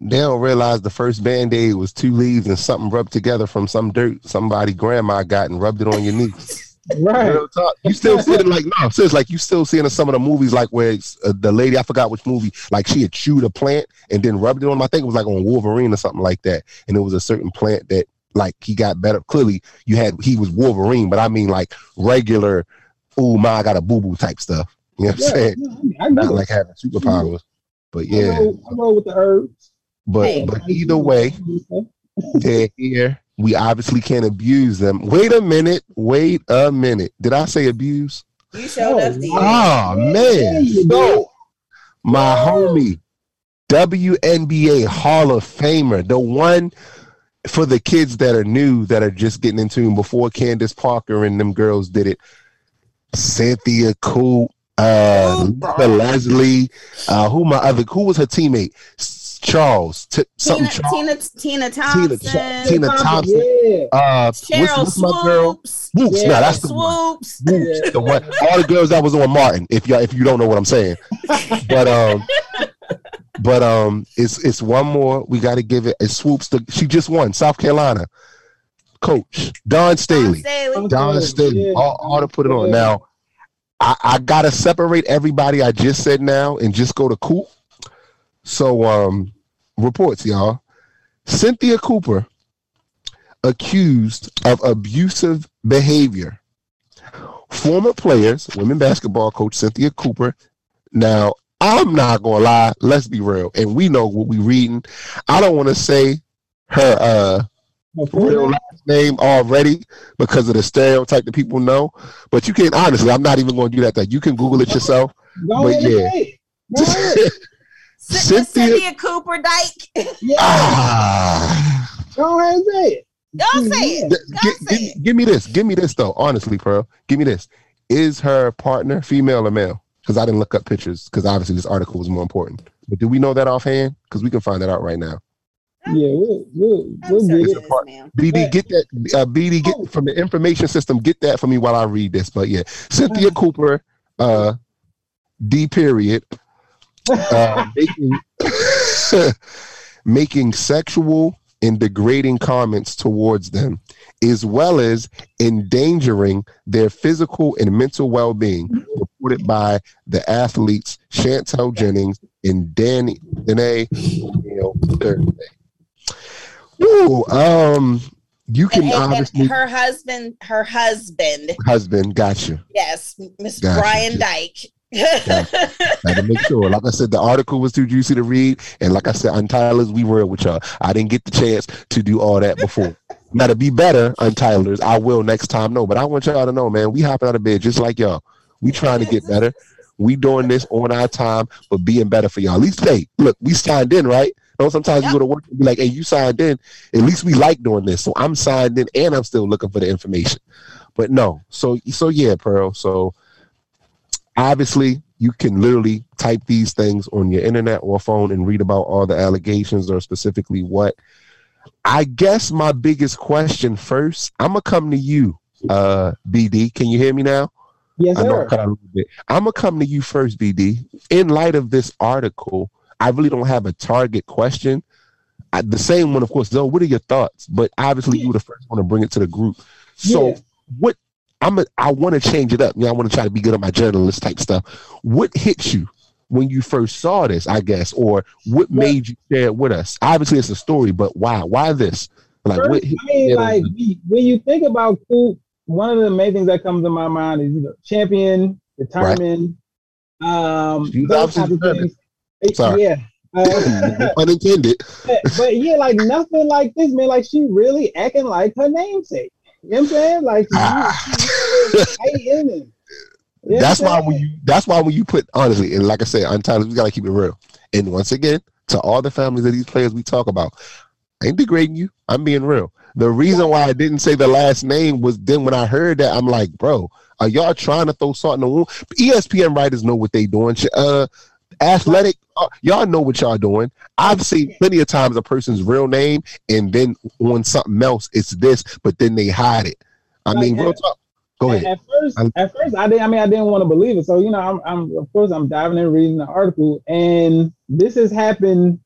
They don't realize the first band aid was two leaves and something rubbed together from some dirt somebody grandma got and rubbed it on your knee. Right. You still see it like no, so it's like you still seeing in some of the movies like where uh, the lady I forgot which movie like she had chewed a plant and then rubbed it on. I think it was like on Wolverine or something like that, and it was a certain plant that like he got better. Clearly, you had he was Wolverine, but I mean like regular. Oh my, I got a boo boo type stuff. You know what I'm saying? I Not like having superpowers, but yeah. I roll, I roll with the herbs. But hey, but either way, They're here. We obviously can't abuse them. Wait a minute. Wait a minute. Did I say abuse? You showed Oh, us the. Oh man. So, my Yeah. homie, WNBA Hall of Famer, the one for the kids that are new that are just getting into before Candace Parker and them girls did it. Cynthia Coop, uh, bro. Leslie, uh, who my other who was her teammate? Charles, T- something Tina, Charles. Tina, Tina Tina, Thompson, Tina Thompson. Yeah. Uh, what's, Sheryl what's my girl? Swoopes, Yeah, no, that's the one. Swoopes. Whoops, the one. All the girls that was on Martin. If you if you don't know what I'm saying, but um, but um, it's it's one more. We got to give it. It swoops. The she just won South Carolina. Coach Dawn Staley. Staley. Dawn Staley. Yeah. All, all to put it on now. I, I gotta separate everybody I just said now and just go to Coop. So um, reports, y'all. Cynthia Cooper accused of abusive behavior. Former players, women basketball coach Cynthia Cooper. Now, I'm not gonna lie, let's be real, and we know what we reading. I don't want to say her uh real last name already because of the stereotype that people know. But you can honestly, I'm not even going to do that. Thing. You can Google it yourself. Go But yeah. say it. Go ahead. Cynthia, Cynthia- Cynthia Cooper Dyke. Yeah. ah, Go ahead and say it. Don't say it. Don't gi- say gi- it. give me this. Give me this though. Honestly, Pearl, give me this. Is her partner female or male? Because I didn't look up pictures. Because obviously this article was more important. But do we know that offhand? Because we can find that out right now. Yeah, we'll, we'll, we'll certain get it it. is. BD, get that. Uh, BD, get Oh. from the information system. Get that for me while I read this. But yeah, Cynthia Cooper, uh, D period, uh, making making sexual and degrading comments towards them, as well as endangering their physical and mental well-being. Reported by the athletes Chantel Jennings and Danny Danae O'Neil Thursday. Ooh, um, you can And, and- and obviously her husband, her husband, husband got you. yes, Miss Gotcha. Brian Dyke. Had to make sure. Like I said, the article was too juicy to read, and like I said, Untilers, we real with y'all. I didn't get the chance to do all that before. now to be better, Untilers, I will next time. No, but I want y'all to know, man, we hopping out of bed just like y'all. We trying to get better. We doing this on our time, but being better for y'all. At least, hey, look, we signed in, right? You know, sometimes Yep. you go to work and be like, hey, you signed in. At least we like doing this. So I'm signed in and I'm still looking for the information. But no. So so yeah, Pearl. So obviously you can literally type these things on your internet or phone and read about all the allegations or specifically what. I guess my biggest question first, I'm gonna come to you, uh, BD. Can you hear me now? Yes, I know I'm, a little bit. I'm gonna come to you first, BD. In light of this article, I really don't have a target question. I, the same one, of course. Though, what are your thoughts? But obviously, you were the first one to bring it to the group. So, Yeah. what? I'm. A, I want to change it up. You know, I want to try to be good at my journalist type stuff. What hit you when you first saw this? I guess, or what made you share it with us? Obviously, it's a story, but why? Why this? Like, First, what? Hit I mean, like the- when you think about Coop, one of the main things that comes to my mind is you know champion, determined, um, those type of determined. things. Sorry. Yeah. Uh, unintended. but, but yeah, like nothing like this, man. Like she really acting like her namesake. You know what I'm saying? Like she hating it. You that's why when you that's why when you put honestly and like I said, untitled, we gotta keep it real. And once again, to all the families of these players we talk about, I ain't degrading you. I'm being real. The reason why I didn't say the last name was then when I heard that, I'm like, bro, are y'all trying to throw salt in the wound? ESPN writers know what they doing. Uh, athletic, uh, y'all know what y'all doing. I've seen plenty of times a person's real name and then on something else it's this, but then they hide it. I mean, real talk. Go At- ahead. At first, I'm- at first, I didn't. I mean, I didn't want to believe it. So you know, I'm, I'm of course, I'm diving in reading the article, and this has happened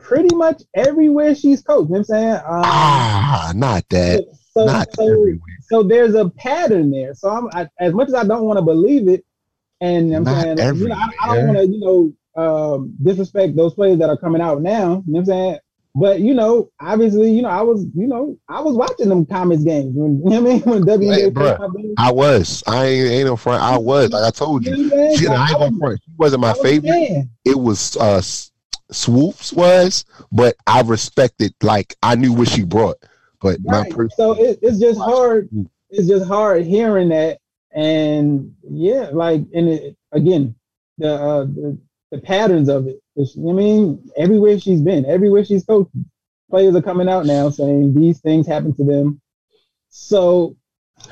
pretty much everywhere she's coached. You know what I'm saying? Um, Ah, not that. so, Not so, everywhere. so there's a pattern there. So I'm I, as much as I don't want to believe it, and I'm Not saying, like, you know, I, I don't want to, you know, um, disrespect those players that are coming out now. You know what I'm saying? But you know, obviously, you know, I was, you know, I was watching them Comets games when you know what I mean when WNBA Hey, played bruh. my game. I was. I ain't, ain't no front. I was. Like I told You you. know I'm saying? Shit, So I ain't was- front. She wasn't my was favorite. It was uh Swoopes was, but I respected like I knew what she brought. But right. my so it, it's just hard. It's just hard hearing that, and yeah, like and it, again, the, uh, the the patterns of it. I mean, everywhere she's been, everywhere she's coached, players are coming out now saying these things happen to them. So,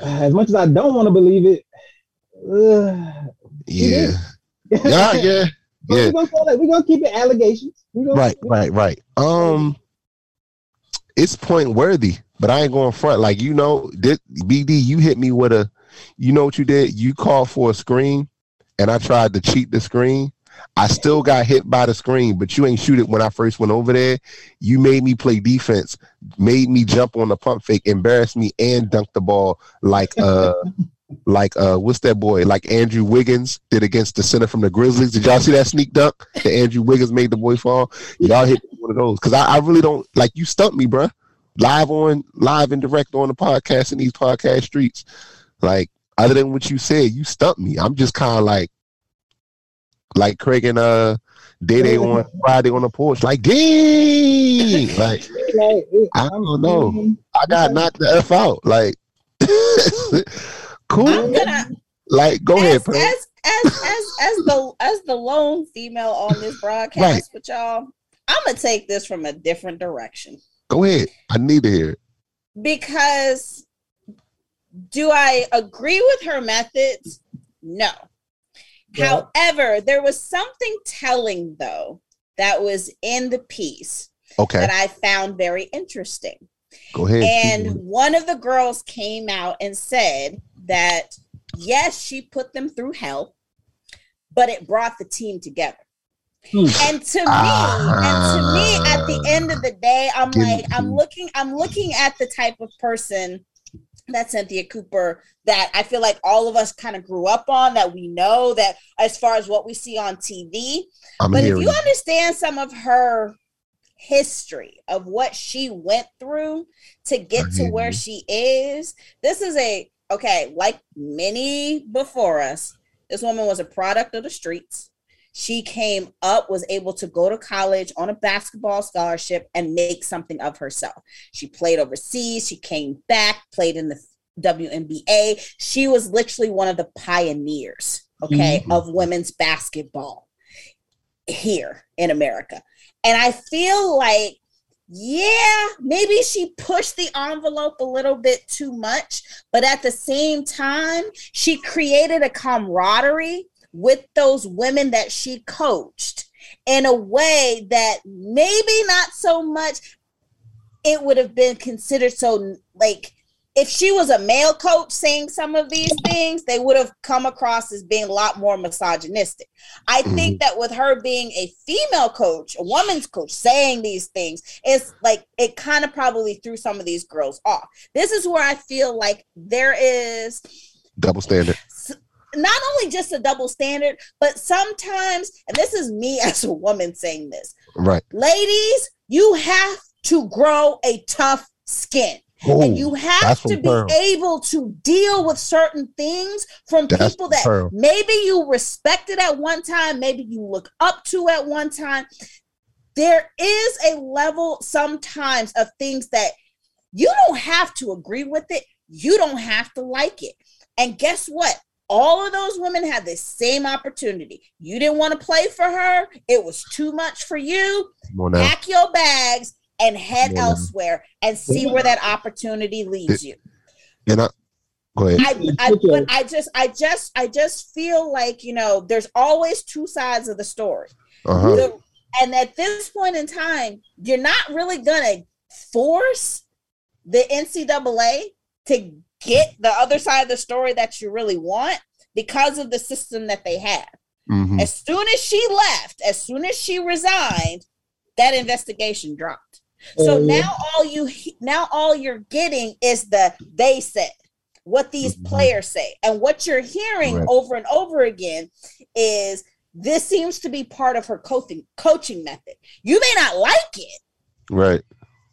as much as I don't want to believe it, uh, yeah, yeah, yeah. Yeah. We're gonna, we're gonna keep it allegations. Right, right, right. Um, it's point worthy, but I ain't going front. Like you know, this, BD, you hit me with a, you know what you did? You called for a screen, and I tried to cheat the screen. I still got hit by the screen, but you ain't shoot it when I first went over there. You made me play defense, made me jump on the pump fake, embarrassed me, and dunk the ball like uh like uh what's that boy like Andrew Wiggins did against the center from the Grizzlies. Did y'all see that sneak dunk that Andrew Wiggins made the boy fall? Y'all hit one of those because I, I, really don't like you stumped me, bro. Live on live and direct on the podcast in these podcast streets. Like other than what you said, you stumped me. I'm just kind of like like Craig and uh Day Day on Friday on the porch, like dang, like I don't know. I got knocked the f out, like. cool. Gonna, like, go as, ahead, as, as as as the as the lone female on this broadcast right. with y'all, I'm gonna take this from a different direction. Go ahead. I need to hear it. Because do I agree with her methods? No. Yeah. However, there was something telling though that was in the piece okay. that I found very interesting. Go ahead. And one of the girls came out and said that yes, she put them through hell, but it brought the team together. Hmm. And to me, and to me, at the end of the day, I'm like, I'm looking, I'm looking at the type of person that Cynthia Cooper that I feel like all of us kind of grew up on, that we know that as far as what we see on TV. I'm but if you understand some of her history of what she went through to get to where you. she is, this is a okay, like many before us, this woman was a product of the streets. She came up, was able to go to college on a basketball scholarship and make something of herself. She played overseas. She came back, played in the WNBA. She was literally one of the pioneers, okay, mm-hmm. of women's basketball here in America. And I feel like yeah, maybe she pushed the envelope a little bit too much, but at the same time, she created a camaraderie with those women that she coached in a way that maybe not so much it would have been considered so like if she was a male coach saying some of these things, they would have come across as being a lot more misogynistic. I mm-hmm. think that with her being a female coach, a woman's coach, saying these things, it's like it kind of probably threw some of these girls off. This is where I feel like there is double standard. Not only just a double standard, but sometimes, and this is me as a woman saying this, right? Ladies, you have to grow a tough skin Ooh, and you have to be pearl. able to deal with certain things from that's people that pearl. maybe you respected at one time, maybe you look up to at one time. There is a level sometimes of things that you don't have to agree with it, you don't have to like it. And guess what? All of those women had the same opportunity. You didn't want to play for her, it was too much for you. Pack your bags and head yeah. elsewhere and see where that opportunity leads you. And I, go ahead. I, I, but I just, I just, I just feel like you know, there's always two sides of the story. Uh-huh. The, and at this point in time, you're not really gonna force the NCAA to get the other side of the story that you really want because of the system that they have. Mm-hmm. As soon as she left, as soon as she resigned, that investigation dropped. So mm-hmm. now all you now all you're getting is the they said what these mm-hmm. players say. And what you're hearing right. over and over again is this seems to be part of her coaching coaching method. You may not like it. Right.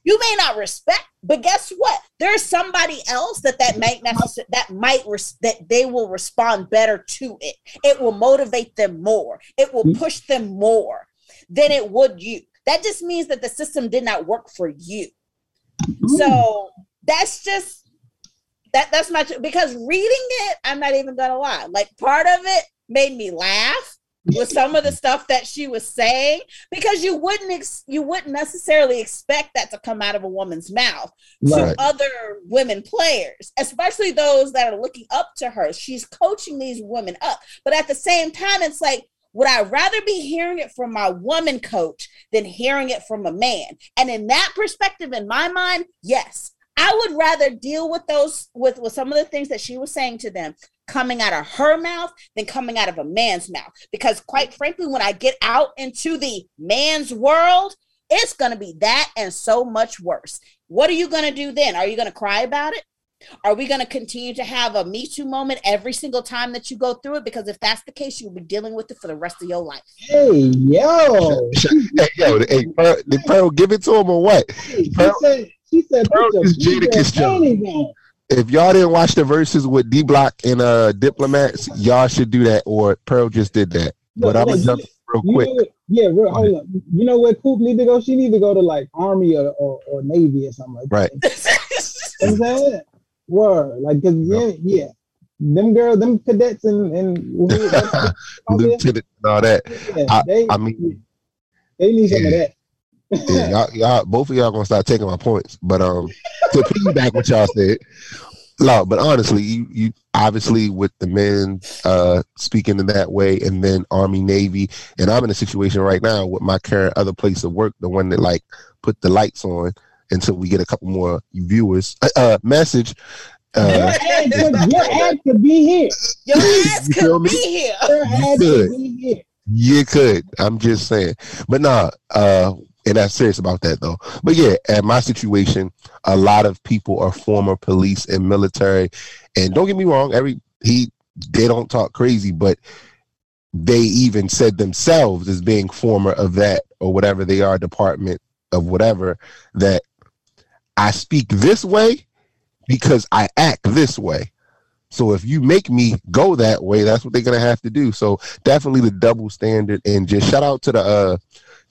You may not respect, but guess what? There's somebody else that that might necessarily that might res- that they will respond better to it. It will motivate them more. It will mm-hmm. push them more. than it would you. That just means that the system did not work for you. So that's just that that's my because reading it, I'm not even gonna lie. Like part of it made me laugh with some of the stuff that she was saying because you wouldn't ex- you wouldn't necessarily expect that to come out of a woman's mouth right. to other women players especially those that are looking up to her she's coaching these women up but at the same time it's like would I rather be hearing it from my woman coach than hearing it from a man? And in that perspective, in my mind, yes, I would rather deal with those with, with some of the things that she was saying to them coming out of her mouth than coming out of a man's mouth. Because quite frankly, when I get out into the man's world, it's going to be that and so much worse. What are you going to do then? Are you going to cry about it? Are we going to continue to have a Me Too moment every single time that you go through it? Because if that's the case, you'll be dealing with it for the rest of your life. Hey, yo. hey, yo, hey, Pearl, did Pearl give it to him or what? Pearl, she said, she said, Pearl is Jadakiss If y'all didn't watch the verses with D Block and uh Diplomats, y'all should do that, or Pearl just did that. but I'm gonna jump real quick. Know, yeah, real, hold on. You know where Coop need to go? She need to go to like Army or, or, or Navy or something like right. that. you know what I'm? Word, like, cause yeah, yeah, them girls, them cadets, and and lieutenant and all that. Yeah, I, they, I mean, they need some of that. Yeah, y'all, y'all, both of y'all gonna start taking my points. But um, to piggyback what y'all said, no, but honestly, you you obviously with the men uh speaking in that way, and then Army Navy, and I'm in a situation right now with my current other place of work, the one that like put the lights on until we get a couple more viewers. Uh, uh message. Uh, your ass could be here. Your ass could be here. Your ass could be here. You could. I'm just saying. But nah, uh, and I'm serious about that though. But yeah, at my situation, a lot of people are former police and military. And don't get me wrong, every he they don't talk crazy, but they even said themselves as being former of that or whatever they are department of whatever that I speak this way because I act this way. So if you make me go that way, that's what they're gonna have to do. So definitely the double standard, and just shout out to the uh,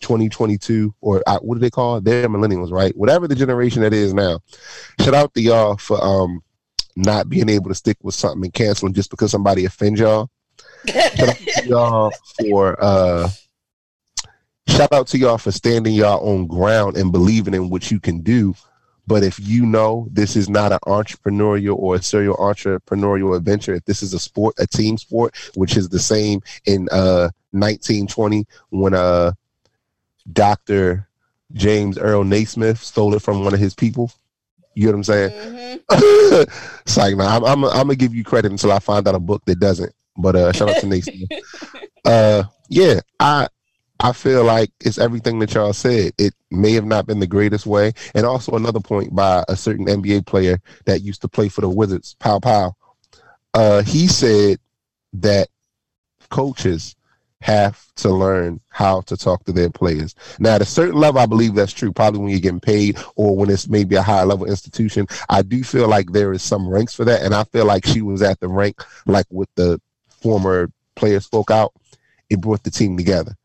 2022 or uh, what do they call it? They're millennials, right? Whatever the generation that is now. Shout out to y'all for um not being able to stick with something and canceling just because somebody offends y'all. shout out to y'all for uh shout out to y'all for standing y'all on ground and believing in what you can do but if you know this is not an entrepreneurial or a serial entrepreneurial adventure, if this is a sport, a team sport, which is the same in uh, 1920 when uh, Dr. James Earl Naismith stole it from one of his people. You know what I'm saying? Mm-hmm. it's like, nah, I'm, I'm, I'm gonna give you credit until I find out a book that doesn't. But uh, shout out to Naismith. uh, yeah, I I feel like it's everything that y'all said. It may have not been the greatest way. And also another point by a certain NBA player that used to play for the Wizards, Pow Pow. Uh, he said that coaches have to learn how to talk to their players. Now, at a certain level, I believe that's true. Probably when you're getting paid or when it's maybe a higher level institution. I do feel like there is some ranks for that. And I feel like she was at the rank, like with the former players spoke out. It brought the team together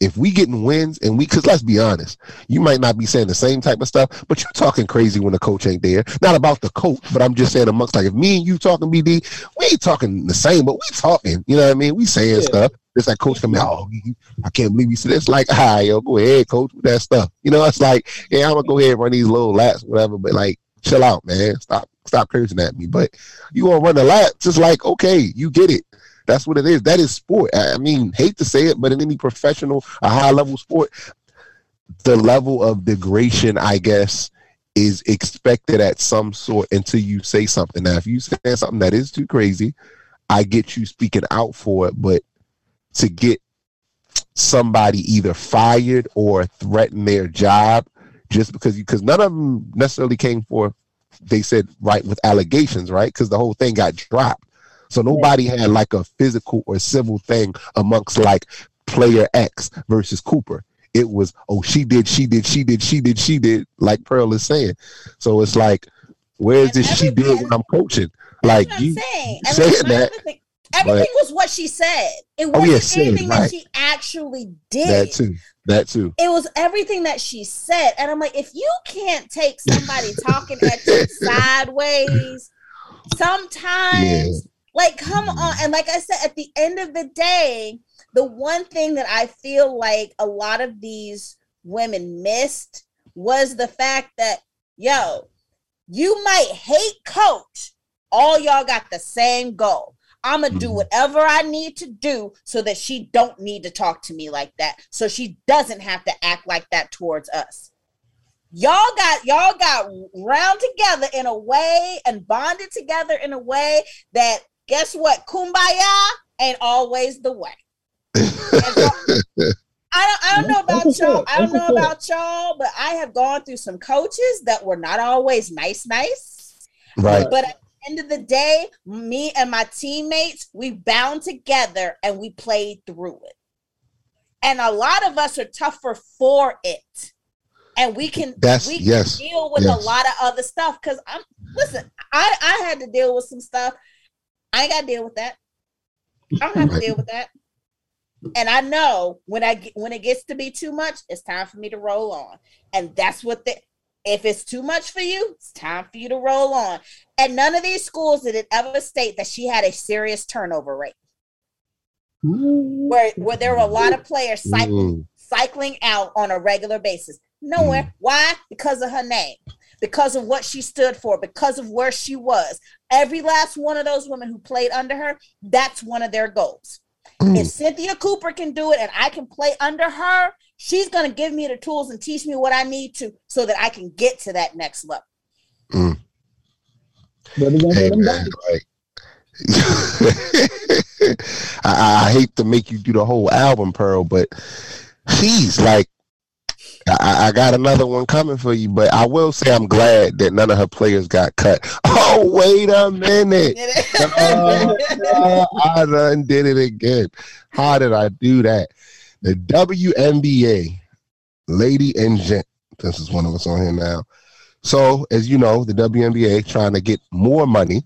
if we getting wins and we, because let's be honest, you might not be saying the same type of stuff, but you're talking crazy when the coach ain't there. Not about the coach, but I'm just saying amongst like if me and you talking BD, we ain't talking the same, but we talking. You know what I mean? We saying yeah. stuff. It's like coach come out. Oh, I can't believe you said it's like, hi, yo, go ahead, coach, with that stuff. You know, it's like, yeah, I'm gonna go ahead and run these little laps, whatever. But like, chill out, man. Stop, stop cursing at me. But you gonna run the laps? It's like, okay, you get it. That's what it is. That is sport. I mean, hate to say it, but in any professional, a high level sport, the level of degradation, I guess, is expected at some sort until you say something. Now, if you say something that is too crazy, I get you speaking out for it, but to get somebody either fired or threaten their job just because you because none of them necessarily came for they said right with allegations right because the whole thing got dropped so nobody had like a physical or civil thing amongst like player X versus Cooper. It was, oh, she did, she did, she did, she did, she did, like Pearl is saying. So it's like, where's this she did when I'm coaching? Like you saying, saying that. Thing, Everything but, was what she said. It oh, wasn't oh, yes, anything right. that she actually did. That too. That too. It was everything that she said. And I'm like, if you can't take somebody talking at you sideways, sometimes, yeah. Like, come on. And like I said, at the end of the day, the one thing that I feel like a lot of these women missed was the fact that, yo, you might hate coach. All y'all got the same goal. I'm gonna do mm-hmm. whatever I need to do so that she don't need to talk to me like that. So she doesn't have to act like that towards us. Y'all got y'all got round together in a way and bonded together in a way that guess what? Kumbaya ain't always the way. I don't, I don't know about y'all. I don't know about y'all, but I have gone through some coaches that were not always nice, nice. Right. But at the end of the day, me and my teammates, we bound together and we played through it. And a lot of us are tougher for it. And we can That's, we yes, deal with yes. a lot of other stuff. Cause I'm listen, I, I had to deal with some stuff. I ain't gotta deal with that. I don't have to deal with that. And I know when I get, when it gets to be too much, it's time for me to roll on. And that's what the if it's too much for you, it's time for you to roll on. And none of these schools did it ever state that she had a serious turnover rate. Where where there were a lot of players cycling mm. cycling out on a regular basis. Nowhere. Mm. Why? Because of her name, because of what she stood for, because of where she was. Every last one of those women who played under her, that's one of their goals. Mm. If Cynthia Cooper can do it and I can play under her, she's going to give me the tools and teach me what I need to so that I can get to that next level. Mm. Hey, man, like, I, I, hate to make you do the whole album, Pearl, but she's like I, I, got another one coming for you, but I will say I'm glad that none of her players got cut. Oh, wait a minute. I done did it again. How did I do that? The WNBA, lady and gent, this is one of us on here now. So, as you know, the WNBA trying to get more money,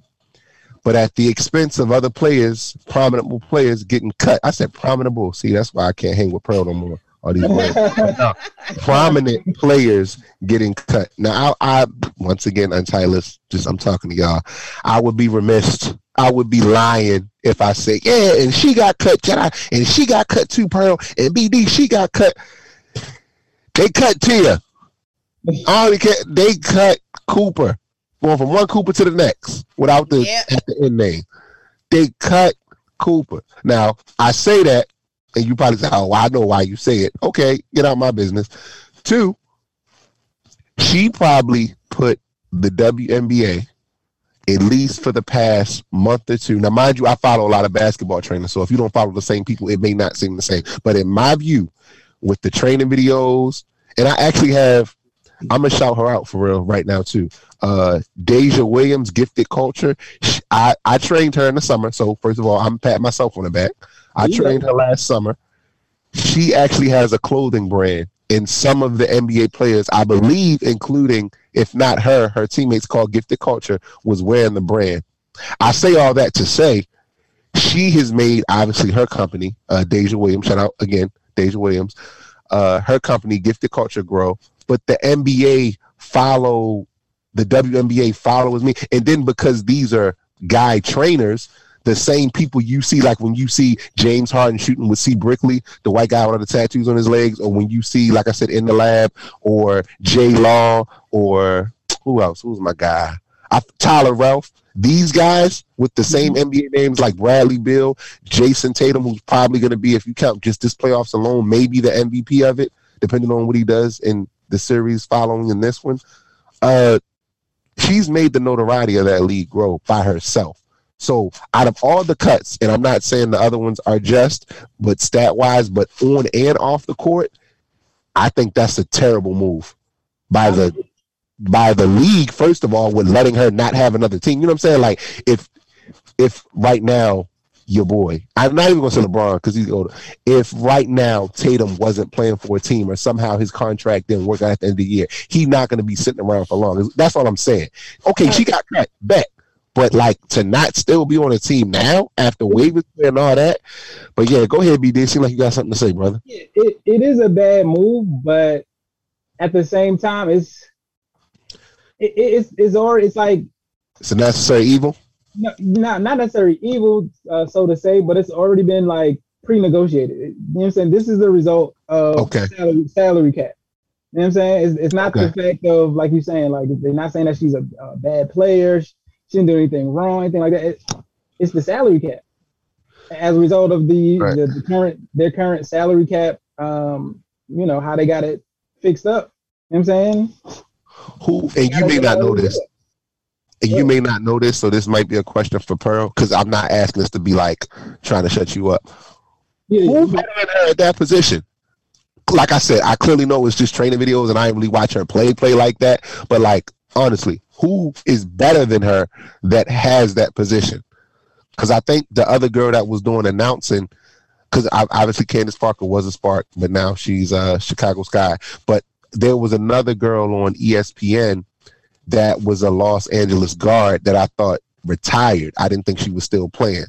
but at the expense of other players, prominent players getting cut. I said prominent. See, that's why I can't hang with Pearl no more all these uh, prominent players getting cut. Now, I, I once again, Untitless, just I'm talking to y'all. I would be remiss. I would be lying if I say, yeah, and she got cut, Jedi, and she got cut too, Pearl, and BD, she got cut. They cut Te'a. Only they cut Cooper, going from one Cooper to the next without the yep. at the end name. They cut Cooper. Now I say that and you probably say, "Oh, well, I know why you say it." Okay, get out my business. Two, she probably put the WNBA at least for the past month or two. Now, mind you, I follow a lot of basketball trainers, so if you don't follow the same people, it may not seem the same. But in my view, with the training videos, and I actually have, I'm gonna shout her out for real right now too. Uh, Deja Williams, Gifted Culture. I I trained her in the summer, so first of all, I'm patting myself on the back. I yeah. trained her last summer. She actually has a clothing brand, and some of the NBA players, I believe, including if not her, her teammates called Gifted Culture, was wearing the brand. I say all that to say she has made obviously her company, uh, Deja Williams. Shout out again, Deja Williams. Uh, her company, Gifted Culture, grow. But the NBA follow the WNBA follows me, and then because these are guy trainers, the same people you see, like when you see James Harden shooting with C. Brickley, the white guy with all the tattoos on his legs, or when you see, like I said, in the lab, or Jay Law, or who else? Who's my guy? I, Tyler Relph. These guys with the same NBA mm-hmm. names like Bradley Beal, Jayson Tatum, who's probably going to be, if you count just this playoffs alone, maybe the MVP of it, depending on what he does in the series following in this one. Uh, she's made the notoriety of that league grow by herself. So out of all the cuts, and I'm not saying the other ones are just, but stat wise, but on and off the court, I think that's a terrible move by the by the league. First of all, with letting her not have another team. You know what I'm saying? Like if if right now your boy, I'm not even gonna say LeBron because he's older. If right now Tatum wasn't playing for a team or somehow his contract didn't work out at the end of the year, he's not gonna be sitting around for long. That's all I'm saying. Okay, she got cut, bet. But like to not still be on a team now after waivers and all that. But yeah, go ahead, BD. Seem like you got something to say, brother. Yeah, it, it is a bad move, but at the same time, it's it, it's it's already it's like it's a necessary evil. No, not not necessarily evil, uh, so to say, but it's already been like pre-negotiated. You know what I'm saying? This is the result of okay. salary, salary cap. You know what I'm saying? It's, it's not okay. the fact of like you're saying, like they're not saying that she's a, a bad player, she didn't do anything wrong, anything like that. It's, it's the salary cap. As a result of the, right. the, the current their current salary cap, um, you know how they got it fixed up. You know what I'm saying? Who and you may not know this. And you may not know this, so this might be a question for Pearl, because I'm not asking this to be like trying to shut you up. Yeah, Who better than her at that position? Like I said, I clearly know it's just training videos, and I ain't really watch her play play like that. But like honestly, who is better than her that has that position? Because I think the other girl that was doing announcing, because obviously Candace Parker was a spark, but now she's uh, Chicago Sky. But there was another girl on ESPN that was a Los Angeles guard that I thought retired. I didn't think she was still playing.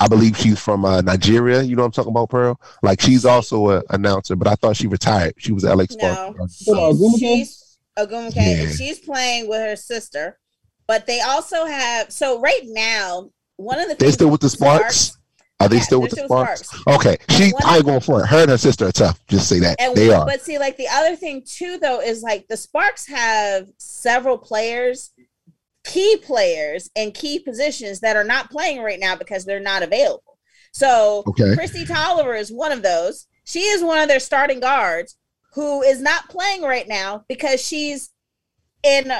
I believe she's from uh, Nigeria. You know what I'm talking about, Pearl? Like she's also an announcer, but I thought she retired. She was Alex no, she's, she's Ogwumike, yeah. she's playing with her sister. But they also have so right now one of the they still with the Sparks. Are they yeah, still with the Sparks? Sparks? Okay, she. I ain't going for it. Her and her sister are tough. Just say that and they are. But see, like the other thing too, though, is like the Sparks have several players, key players, and key positions that are not playing right now because they're not available. So okay. Kristi Toliver is one of those. She is one of their starting guards who is not playing right now because she's in.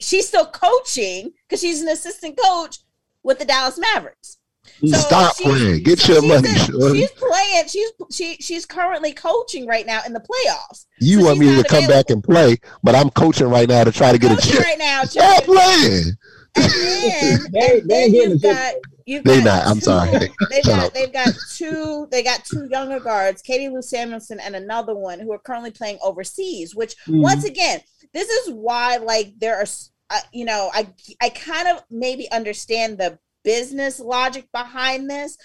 She's still coaching because she's an assistant coach with the Dallas Mavericks. So Stop playing. Get so your money. A, she's playing. She's she she's currently coaching right now in the playoffs. You so want me to come back and play, but I'm coaching right now to try to get a chip. Right now, stop playing. And then, and then you've got you've they got not. I'm sorry. They've got they've got two they got two younger guards, Katie Lou Samuelson and another one who are currently playing overseas. Which mm. once again, this is why like there are uh, you know I I kind of maybe understand the business logic behind this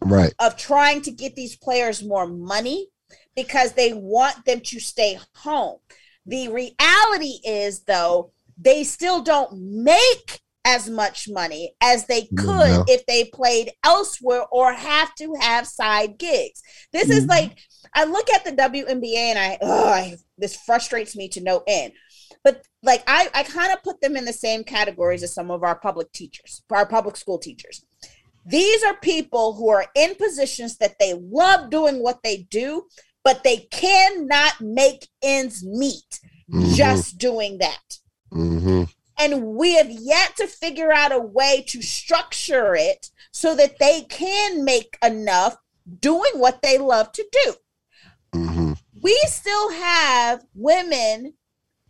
right of trying to get these players more money because they want them to stay home the reality is though they still don't make as much money as they could no. if they played elsewhere or have to have side gigs this mm-hmm. is like i look at the WNBA and I, oh, I this frustrates me to no end but like I, I kind of put them in the same categories as some of our public teachers, our public school teachers. These are people who are in positions that they love doing what they do, but they cannot make ends meet mm-hmm. just doing that. Mm-hmm. And we have yet to figure out a way to structure it so that they can make enough doing what they love to do. Mm-hmm. We still have women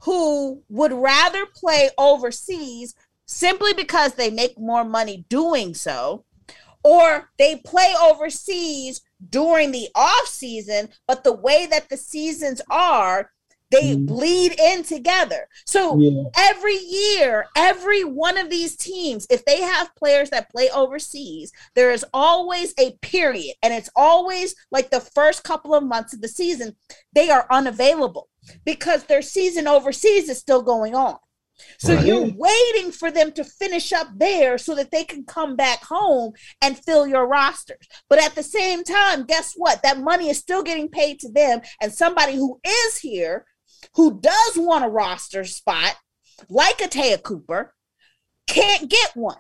who would rather play overseas simply because they make more money doing so or they play overseas during the off season but the way that the seasons are they mm. bleed in together. So yeah. every year, every one of these teams, if they have players that play overseas, there is always a period, and it's always like the first couple of months of the season, they are unavailable because their season overseas is still going on. So right. you're waiting for them to finish up there so that they can come back home and fill your rosters. But at the same time, guess what? That money is still getting paid to them. And somebody who is here, who does want a roster spot, like a Te'a Cooper, can't get one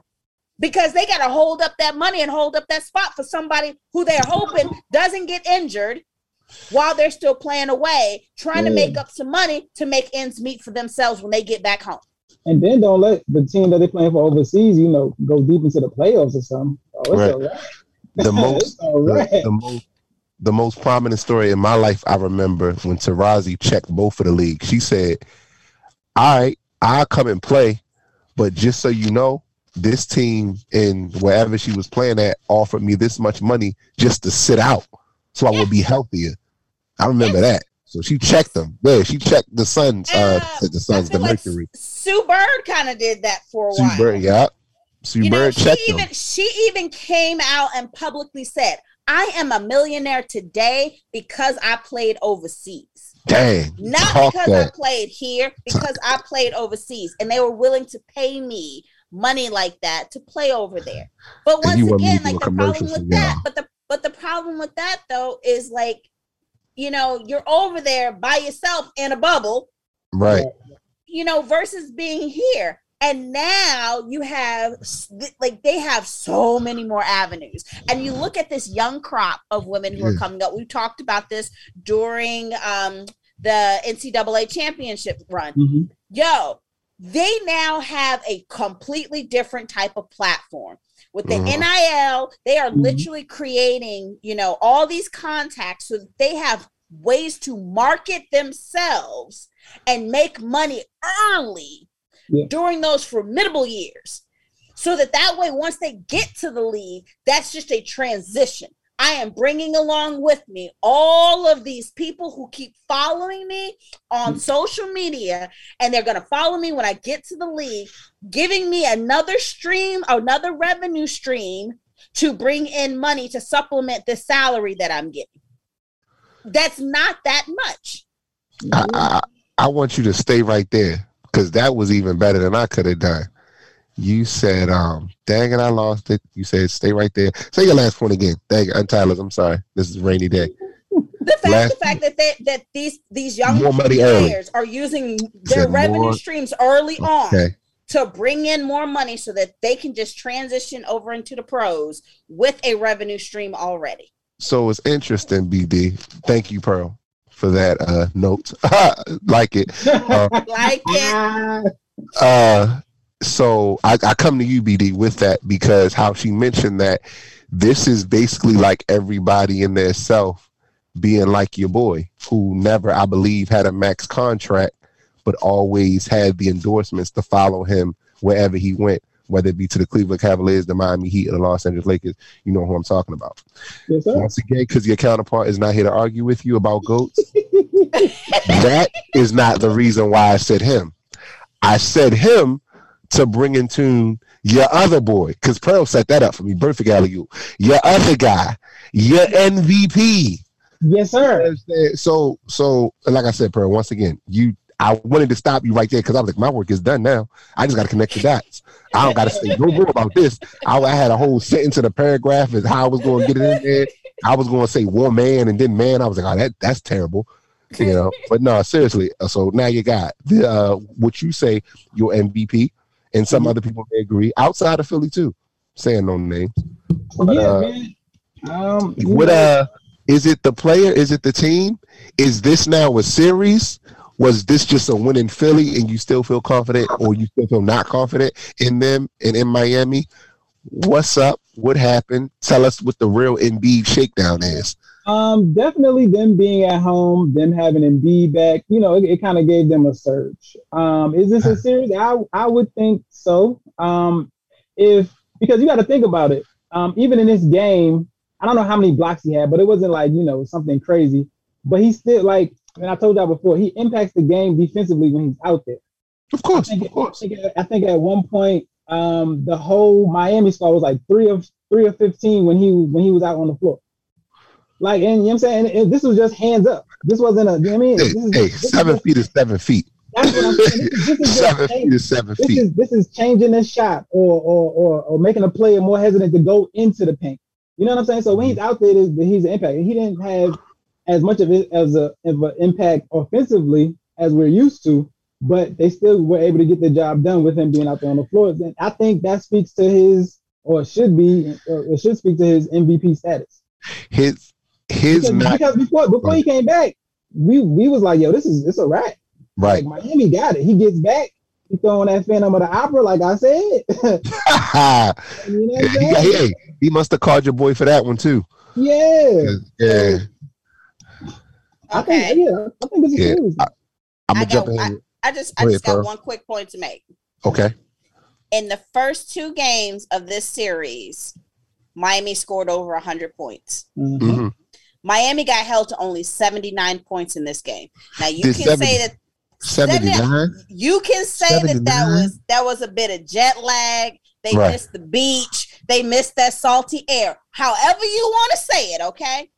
because they got to hold up that money and hold up that spot for somebody who they're hoping doesn't get injured while they're still playing away, trying to make up some money to make ends meet for themselves when they get back home. And then don't let the team that they're playing for overseas, you know, go deep into the playoffs or something. Oh, right. The most, right. the, the, most, the most prominent story in my life I remember when Taurasi checked both of the leagues. She said, "All right, I'll come and play, but just so you know, this team in wherever she was playing at offered me this much money just to sit out." so I would be healthier. I remember that. So she checked them. Yeah, she checked the Suns. Uh, the Suns, the feel like Mercury. Sue Bird kind of did that for a Sue while. Bird, yeah. Sue you know, Bird she checked even them. she even came out and publicly said, "I am a millionaire today because I played overseas." Dang. Not because I played here, because I played overseas, and they were willing to pay me money like that to play over there. But once you want me to again, like the problem with that, but the but the problem with that though is like, you know, you're over there by yourself in a bubble, Right. you know, versus being here. And now you have like they have so many more avenues. And you look at this young crop of women who are coming up. We talked about this during um, the NCAA championship run. Mhm. Yo, they now have a completely different type of platform. With the Mhm. NIL, they are Mhm. literally creating, you know, all these contacts so that they have ways to market themselves and make money early Yeah. during those formidable years. So that that way, once they get to the league, that's just a transition. I am bringing along with me all of these people who keep following me on mm. social media, and they're going to follow me when I get to the league, giving me another stream, another revenue stream to bring in money to supplement the salary that I'm getting. That's not that much. I, I, I want you to stay right there because that was even better than I could have done. You said, um, dang it, I lost it. You said, stay right there. Say your last point again. Dang it, Untitled. I'm sorry. This is a rainy day. The fact, Last- the fact that they, that these these young money early. players are using their revenue more- streams early on Okay. to bring in more money so that they can just transition over into the pros with a revenue stream already. So it's interesting, BD. Thank you, Pearl, for that uh, note. like it. Uh, Like it. Uh, so I, I come to UBD with that because how she mentioned that this is basically like everybody in their self being like your boy, who never, I believe, had a max contract, but always had the endorsements to follow him wherever he went, whether it be to the Cleveland Cavaliers, the Miami Heat, or the Los Angeles Lakers. You know who I'm talking about. yes, sir. Once again, because your counterpart is not here to argue with you about goats, that is not the reason why I said him. I said him to bring in tune your other boy, because Pearl set that up for me. Perfect alley Your other guy, your MVP. yes, sir. So, so like I said, Pearl, once again, you. I wanted to stop you right there because I was like, my work is done now. I just got to connect the dots. I don't got to say no more about this. I, I had a whole sentence in a paragraph as how I was going to get it in there. I was going to say one man and then man. I was like, oh, that that's terrible, you know. But no, seriously. uh, So now you got the uh, what you say your MVP, and some Mhm. other people may agree outside of Philly too. Saying no names. But, yeah, uh, man. Um, What uh is it the player? Is it the team? Is this now a series? Was this just a win in Philly and you still feel confident or you still feel not confident in them and in Miami? What's up? What happened? Tell us what the real Embiid shakedown is. Um, definitely them being at home, them having Embiid back, you know, it, it kind of gave them a surge. Um, is this a series? I I would think so. Um, if because you got to think about it. Um, even in this game, I don't know how many blocks he had, but it wasn't like you know something crazy. But he still like, and I told y'all before, he impacts the game defensively when he's out there. Of course, I think, of course. I think, I think at one point, um, the whole Miami squad was like three of three of fifteen when he when he was out on the floor. Like, and you know what I'm saying? And, and this was just hands up. This wasn't a. You know what I mean, Hey, this is, hey, seven feet is seven feet. That's what I'm saying. This is, this is Seven feet is seven this feet. is this is changing the shot or or or, or making a player more hesitant to go into the paint. You know what I'm saying? So when he's out there, he's an impact. He didn't have as much of it as a of an impact offensively as we're used to, but they still were able to get the job done with him being out there on the floor. And I think that speaks to his or should be or it should speak to his MVP status. His his Because, not because before before he came back, we we was like, yo, this is it's a wrap. right. Like Miami got it. He gets back. He throwing that Phantom of the Opera, like I said. you know hey, he must have called your boy for that one too. Yeah. Yeah. I Okay. think yeah, I think it's a Yeah. series. I'm I gonna jump in. I just I Go just ahead, got Pearl. one quick point to make. Okay. In the first two games of this series, Miami scored over 100 points. Mhm. Mhm. Miami got held to only 79 points in this game. Now you Did can 70, say that 79. You can say 79? that that was that was a bit of jet lag. They right. missed the beach. They missed that salty air. However you want to say it, okay?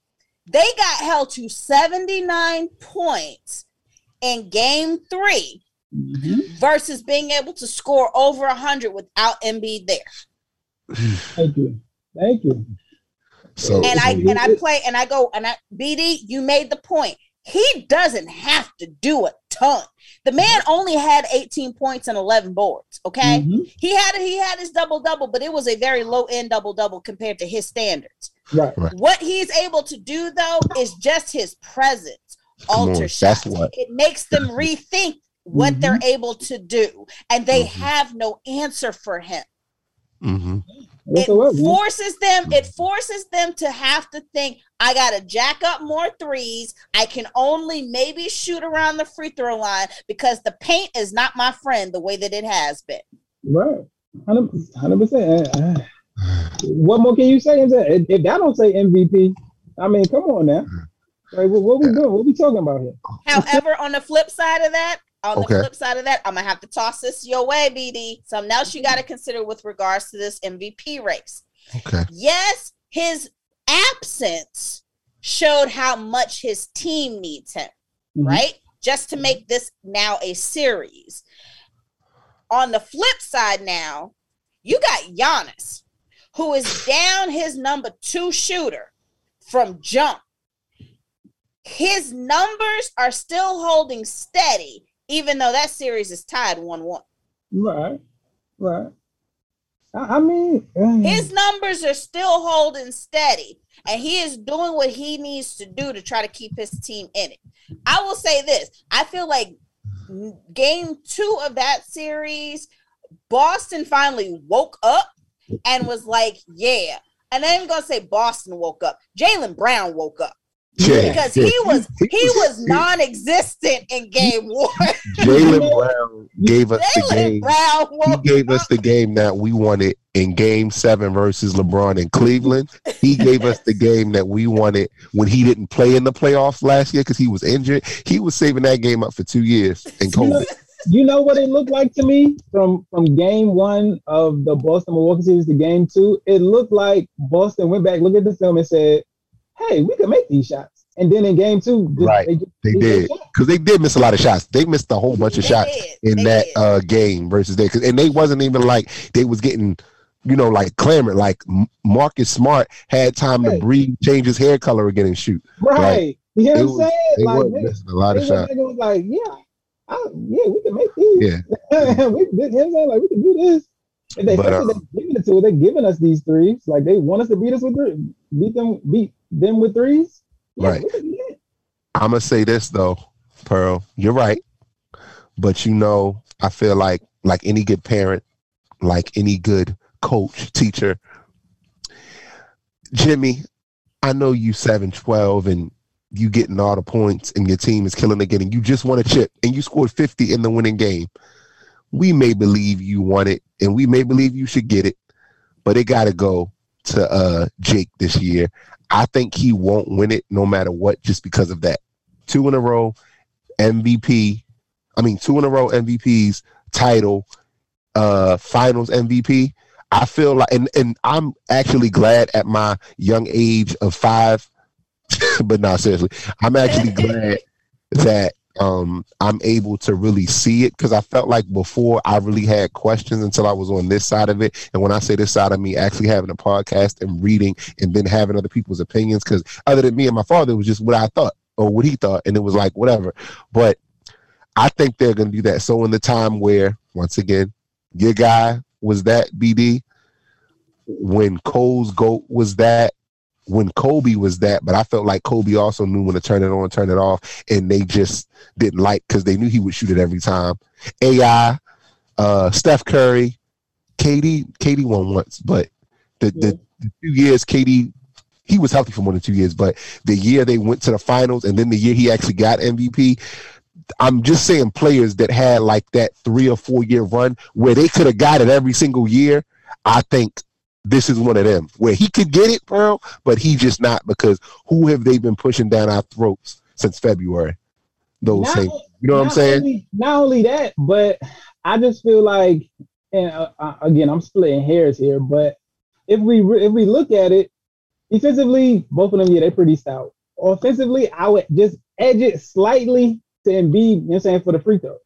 They got held to 79 points in game 3 mm-hmm. versus being able to score over 100 without Embiid there. Thank you. Thank you. So and I and I play and I go and I BD, you made the point. He doesn't have to do a ton. The man only had 18 points and 11 boards. Okay, mm-hmm. he had he had his double double, but it was a very low end double double compared to his standards. Right. right. What he's able to do though is just his presence alter shots. It makes them rethink what mm-hmm. they're able to do, and they mm-hmm. have no answer for him. Mm-hmm. It forces them, it forces them to have to think, I gotta jack up more threes. I can only maybe shoot around the free throw line because the paint is not my friend the way that it has been. Right. 100 percent. Uh, what more can you say? If, if that don't say MVP, I mean, come on now. Like, what, what we doing? What we talking about here? However, on the flip side of that, on okay. the flip side of that, I'm gonna have to toss this your way, BD. Something else you got to consider with regards to this MVP race. Okay. Yes, his absence showed how much his team needs him, mm-hmm. right? Just to make this now a series. On the flip side, now you got Giannis, who is down his number two shooter from jump. His numbers are still holding steady even though that series is tied 1 1. Right, right. I mean, eh. his numbers are still holding steady, and he is doing what he needs to do to try to keep his team in it. I will say this I feel like game two of that series, Boston finally woke up and was like, yeah. And I'm gonna say Boston woke up. Jaylen Brown woke up. Yeah. Because he was he was non-existent in game one. Jaylen Brown gave us Jaylen the game. Brown he gave us the game that we wanted in game seven versus LeBron in Cleveland. He gave us the game that we wanted when he didn't play in the playoffs last year because he was injured. He was saving that game up for two years in COVID. You know what it looked like to me from from game one of the Boston Milwaukee series to game two? It looked like Boston went back, looked at the film, and said, hey, we can make these shots. And then in game two, right, they, they did because they did miss a lot of shots. They missed a whole bunch of they shots did. in they that uh, game versus they, and they wasn't even like they was getting, you know, like clamor. Like Marcus Smart had time right. to breathe, change his hair color again and shoot. Right, you know what I'm saying? They like, missing a lot of shots. Was like, yeah, I, yeah, we can make these. Yeah, we, you know what I'm Like we can do this. If they, but, uh, they're giving it to, they're giving us these threes. Like they want us to beat us with three, beat them, beat them with threes. Yeah, right. I'm gonna say this though, Pearl. You're right, but you know, I feel like like any good parent, like any good coach, teacher, Jimmy. I know you seven twelve and you getting all the points and your team is killing again and you just want a chip and you scored 50 in the winning game. We may believe you want it and we may believe you should get it, but it got to go to uh, Jake this year. I think he won't win it no matter what, just because of that. Two in a row, MVP. I mean, two in a row MVPs, title, uh, finals MVP. I feel like, and, and I'm actually glad at my young age of five, but not seriously, I'm actually glad that um, I'm able to really see it because I felt like before I really had questions until I was on this side of it. And when I say this side of me, actually having a podcast and reading and then having other people's opinions, because other than me and my father, it was just what I thought or what he thought. And it was like, whatever. But I think they're going to do that. So in the time where, once again, your guy was that BD, when Cole's GOAT was that, when Kobe was that, but I felt like Kobe also knew when to turn it on, turn it off, and they just didn't like because they knew he would shoot it every time. AI, uh, Steph Curry, KD, KD won once, but the, the, the two years KD he was healthy for more than two years, but the year they went to the finals and then the year he actually got MVP, I'm just saying players that had like that three or four year run where they could have got it every single year. I think this is one of them where he could get it, Pearl, but he just not because who have they been pushing down our throats since February? Those not, same, you know what I'm saying? Only, not only that, but I just feel like, and uh, uh again, I'm splitting hairs here, but if we if we look at it, defensively, both of them, yeah, they're pretty stout. Offensively, I would just edge it slightly to Embiid, you know what I'm saying, for the free throws.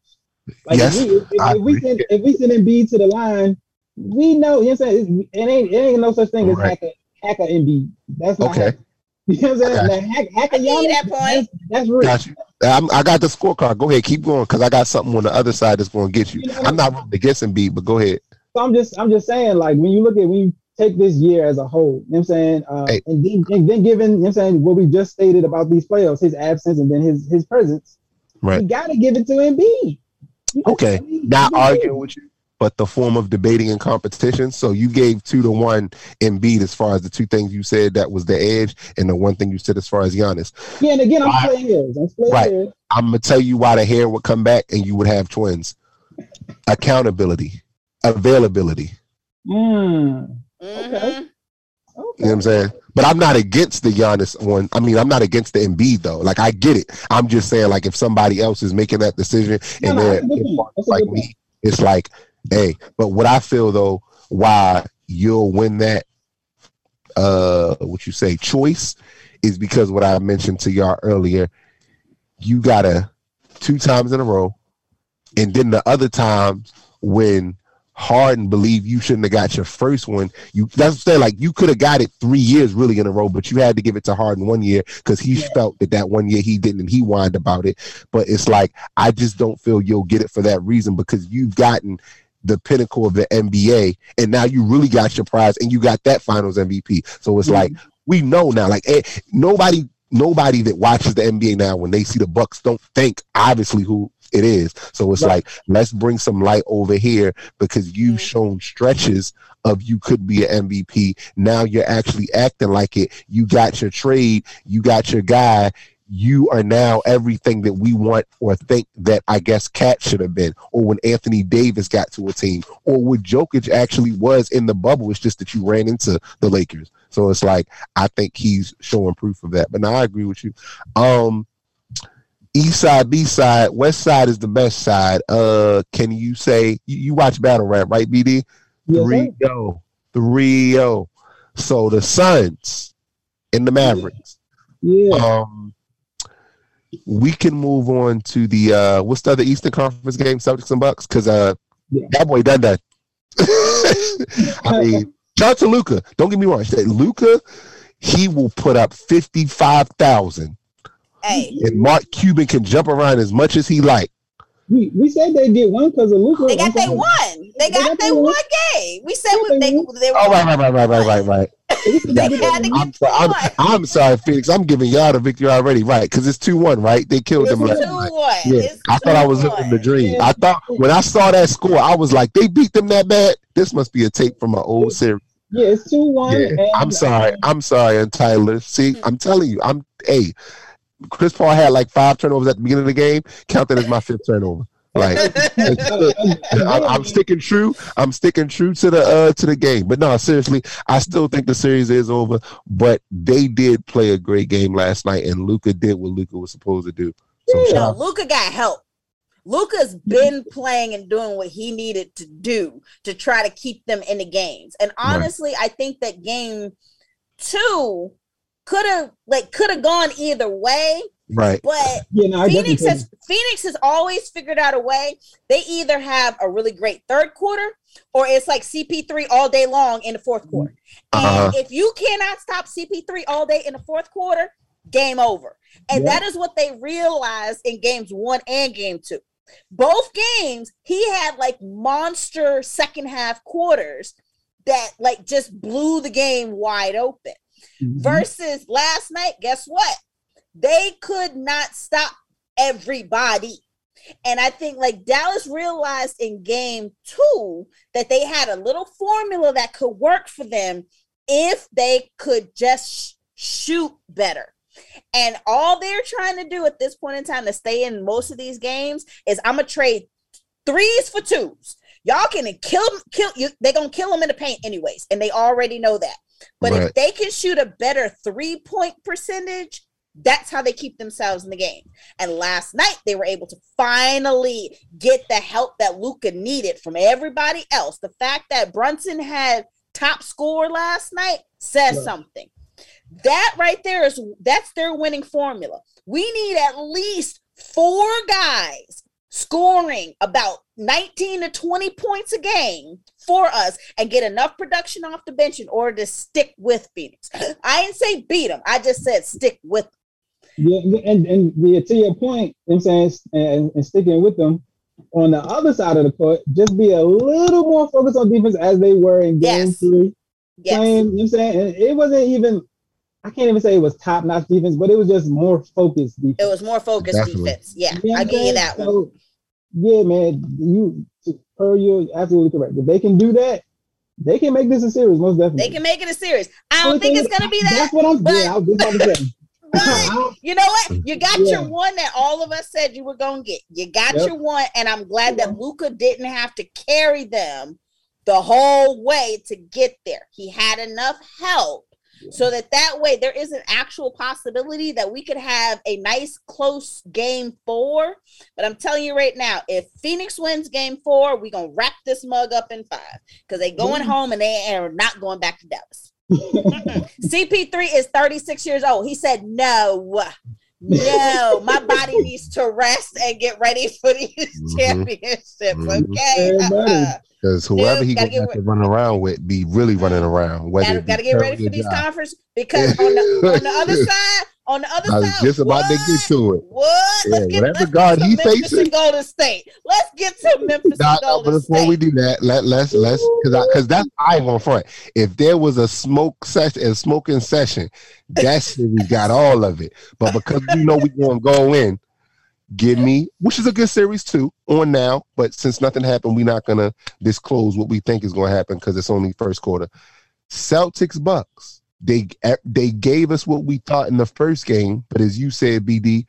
Like yes, if we if, if we send if we send Embiid to the line, we know, you know what I'm saying? It ain't it ain't no such thing right. as hacker hacker Embiid. That's not okay. You know what I'm saying? Hack, hacker Giannis, that point. That's, that's real. Got you. I'm, i got the scorecard. Go ahead, keep going, because I got something on the other side that's going to get you. you know I'm not really against Embiid, but go ahead. So I'm just, I'm just saying, like when you look at when you take this year as a whole, you know what I'm saying, uh, hey. and, then, and then given, you know what I'm saying, what we just stated about these playoffs, his absence and then his his presence, right? You got to give it to Embiid. Okay, not arguing with you, but the form of debating and competition. So you gave two to one Embiid as far as the two things you said that was the edge, and the one thing you said as far as Giannis. Yeah, and again, I'm I, playing. I'm playing right. I'm gonna tell you why the hair would come back, and you would have twins. Accountability, availability. Mm. Okay. Okay. You know what I'm saying? But I'm not against the Giannis one. I mean, I'm not against the Embiid though. Like I get it. I'm just saying, like if somebody else is making that decision and no, they're like me, it's like, hey. But what I feel though, why you'll win that, uh, what you say, choice, is because what I mentioned to y'all earlier. You gotta two times in a row, and then the other times when Harden believe you shouldn't have got your first one. You that's say like you could have got it three years really in a row, but you had to give it to Harden one year because he yeah. felt that that one year he didn't and he whined about it. But it's like I just don't feel you'll get it for that reason because you've gotten the pinnacle of the NBA and now you really got your prize and you got that Finals MVP. So it's mm-hmm. like we know now, like eh, nobody nobody that watches the NBA now when they see the Bucks don't think obviously who it is. So it's right. like, let's bring some light over here because you've shown stretches of you could be an MVP. Now you're actually acting like it. You got your trade, you got your guy. You are now everything that we want or think that I guess KAT should have been, or when Anthony Davis got to a team, or what Jokic actually was in the bubble. It's just that you ran into the Lakers. So it's like I think he's showing proof of that. But now I agree with you. Um, East side, B side, West side is the best side. Uh, can you say you, you watch battle rap, right, BD? Yes, three yo, three yo. So the Suns and the Mavericks. Yeah. Um, we can move on to the uh, what's the other Eastern Conference game, Celtics and Bucks, because uh, yeah. that boy done that. I mean, shout out to Luka. Don't get me wrong. Luka, he will put up fifty five thousand Hey. And Mark Cuban can jump around as much as he like. We, we said they did one because of Luka. They got they won. They, got, they one game. We said we, they, they were. Oh right, right, right, right, right, right, right. they had to I'm, sorry, I'm, I'm, sorry, Phoenix. I'm giving y'all the victory already, right? Because it's two one, right? They killed it's them. Two one. Yeah, it's I thought I was living the dream. I thought when I saw that score, I was like, they beat them that bad. This must be a tape from an old series. Yeah, it's two one. Yeah, I'm sorry. Um, I'm sorry, and Tyler. See, hmm. I'm telling you, I'm hey. Chris Paul had like five turnovers at the beginning of the game. Count that as my fifth turnover. Like I'm, I'm, sticking true. I'm sticking true to the uh to the game. But no, seriously, I still think the series is over. But they did play a great game last night, and Luka did what Luka was supposed to do. So no, Luka got help. Luka's been playing and doing what he needed to do to try to keep them in the games. And honestly, right. I think that game two could have like could have gone either way. Right. But yeah, no, Phoenix has Phoenix has always figured out a way. They either have a really great third quarter or it's like CP3 all day long in the fourth quarter. Uh-huh. And if you cannot stop CP3 all day in the fourth quarter, game over. And yeah. that is what they realized in games one and game two. Both games, he had like monster second half quarters that like just blew the game wide open. Mm-hmm. Versus last night, guess what? They could not stop everybody. And I think like Dallas realized in game two that they had a little formula that could work for them if they could just shoot better. And all they're trying to do at this point in time to stay in most of these games is I'm gonna trade threes for twos. Y'all can kill kill you. They're gonna kill them in the paint anyways, and they already know that. But right. if they can shoot a better three point percentage, that's how they keep themselves in the game. And last night they were able to finally get the help that Luka needed from everybody else. The fact that Brunson had top score last night says yeah. something. That right there is that's their winning formula. We need at least four guys scoring about 19 to 20 points a game for us and get enough production off the bench in order to stick with Phoenix. I didn't say beat them. I just said stick with them. Yeah, and, and yeah, to your point, I'm saying, and, and sticking with them, on the other side of the court, just be a little more focused on defense as they were in game yes. three. Yes. Playing, you know what I'm saying? And it wasn't even I can't even say it was top notch defense, but it was just more focused defense. It was more focused Definitely. defense. Yeah, you know I give you that so, one. Yeah, man. You per you absolutely correct. If they can do that, they can make this a series, most definitely. They can make it a series. I don't think it's gonna be that. That's what I'm but, yeah, I was just about to say. But you know what? You got yeah. your one that all of us said you were gonna get. You got yep. your one, and I'm glad that Luka didn't have to carry them the whole way to get there. He had enough help so that that way there is an actual possibility that we could have a nice close game four. But I'm telling you right now, if Phoenix wins game four, we're gonna wrap this mug up in five because they going mm. home and they are not going back to Dallas. CP3 is 36 years old. He said no. No, my body needs to rest and get ready for these mm-hmm. championships. Okay. Uh-uh. Because whoever Dude, he got to run around with be really running around. Whether gotta, gotta get ready for these conferences because on the, on the other side, on the other I was side, just about what? to get to it. What? Yeah, let's get, whatever guard he facing, Golden State. Let's get to Memphis nah, but before State. we do that, let let's let's because because that's I gonna front. If there was a smoke session, a smoking session, that's we got all of it. But because we know we're gonna go in Give me, which is a good series too, on now. But since nothing happened, we're not gonna disclose what we think is gonna happen because it's only first quarter. Celtics Bucks. They eh, they gave us what we thought in the first game, but as you said, BD,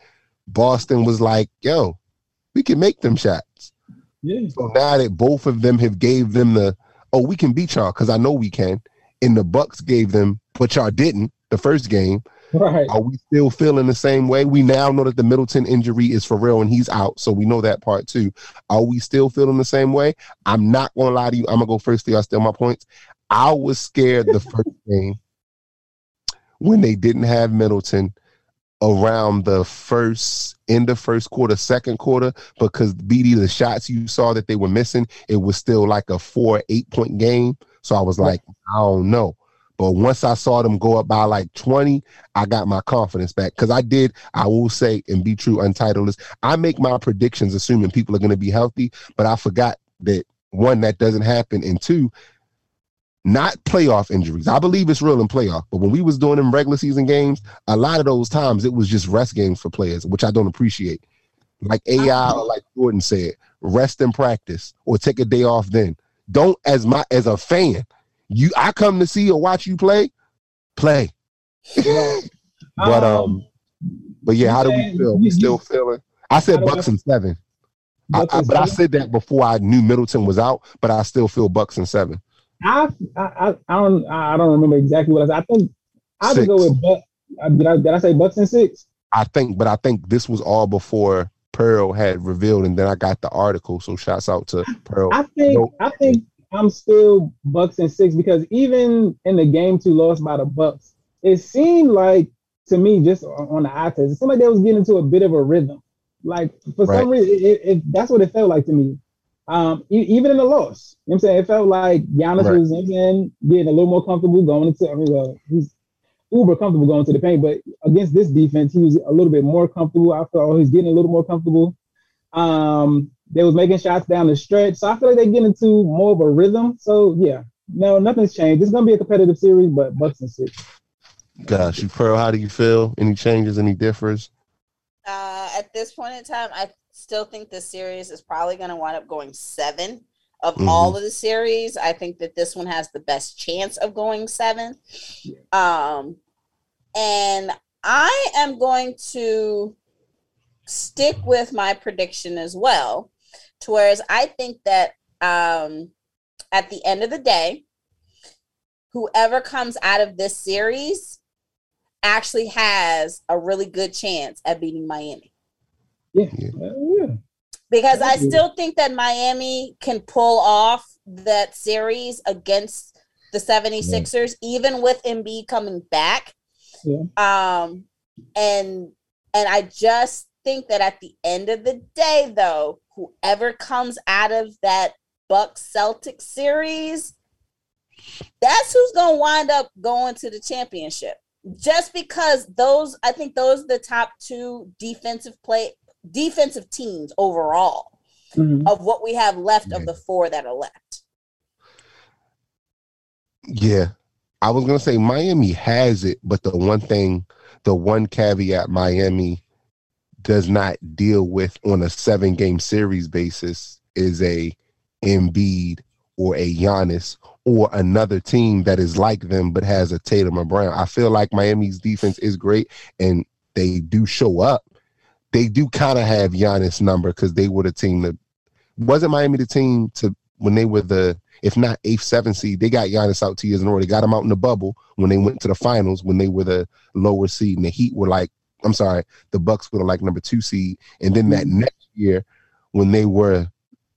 Boston was like, "Yo, we can make them shots." Yeah. So now that both of them have gave them the, "Oh, we can beat y'all," because I know we can, and the Bucks gave them, but y'all didn't the first game. Right. Are we still feeling the same way? We now know that the Middleton injury is for real and he's out, so we know that part too. Are we still feeling the same way? I'm not gonna lie to you. I'm gonna go first. I steal my points. I was scared the first game when they didn't have Middleton around the first in the first quarter, second quarter, because BD the shots you saw that they were missing, it was still like a four, eight point game. So I was like, I don't know. But once I saw them go up by like 20, I got my confidence back. Because I did, I will say and be true, Untitled is I make my predictions assuming people are going to be healthy, but I forgot that one, that doesn't happen, and two, not playoff injuries. I believe it's real in playoff, but when we was doing them regular season games, a lot of those times it was just rest games for players, which I don't appreciate. Like AI or like Jordan said, rest and practice or take a day off then. Don't as my as a fan, you I come to see or watch you play, play. but um, um, but yeah, how do we feel? We still feeling. I said Bucks and seven. I, I, but I said that before I knew Middleton was out, but I still feel Bucks and seven. I I, I don't I don't remember exactly what I said. I think I would go with Bucks. Uh, did I, did I say Bucks and six? I think, but I think this was all before Pearl had revealed, and then I got the article. So shouts out to Pearl. I think I think I'm still Bucks and six because even in the game two lost by the Bucks, it seemed like to me just on the eye test, it seemed like they was getting into a bit of a rhythm. Like for right. some reason, it, it, that's what it felt like to me. Um, even in the loss, you know what I'm saying it felt like Giannis right. was in, getting a little more comfortable going into. I mean, well, he's uber comfortable going to the paint, but against this defense, he was a little bit more comfortable. I felt he's getting a little more comfortable. Um, they was making shots down the stretch. So I feel like they get into more of a rhythm. So yeah, no, nothing's changed. It's gonna be a competitive series, but Bucks and six. Gosh, you Pearl, how do you feel? Any changes? Any differs? Uh, at this point in time, I still think this series is probably going to wind up going seven. Of mm-hmm. all of the series, I think that this one has the best chance of going seven. Um, and I am going to stick with my prediction as well. To whereas I think that um, at the end of the day, whoever comes out of this series actually has a really good chance at beating Miami. Yeah. yeah. Because I still think that Miami can pull off that series against the 76ers, yeah. even with Embiid coming back. Yeah. Um, and and I just think that at the end of the day, though, whoever comes out of that Bucks Celtics series, that's who's gonna wind up going to the championship. Just because those, I think those are the top two defensive play defensive teams overall mm-hmm. of what we have left yeah. of the four that are left. Yeah. I was gonna say Miami has it, but the one thing, the one caveat Miami does not deal with on a seven game series basis is a Embiid or a Giannis or another team that is like them but has a Tatum or Brown. I feel like Miami's defense is great and they do show up. They do kind of have Giannis number because they were the team that wasn't Miami the team to when they were the if not eighth, seventh seed, they got Giannis out two years in a row. They got him out in the bubble when they went to the finals when they were the lower seed and the Heat were like, I'm sorry, the Bucks were like number two seed, and then that mm-hmm. next year when they were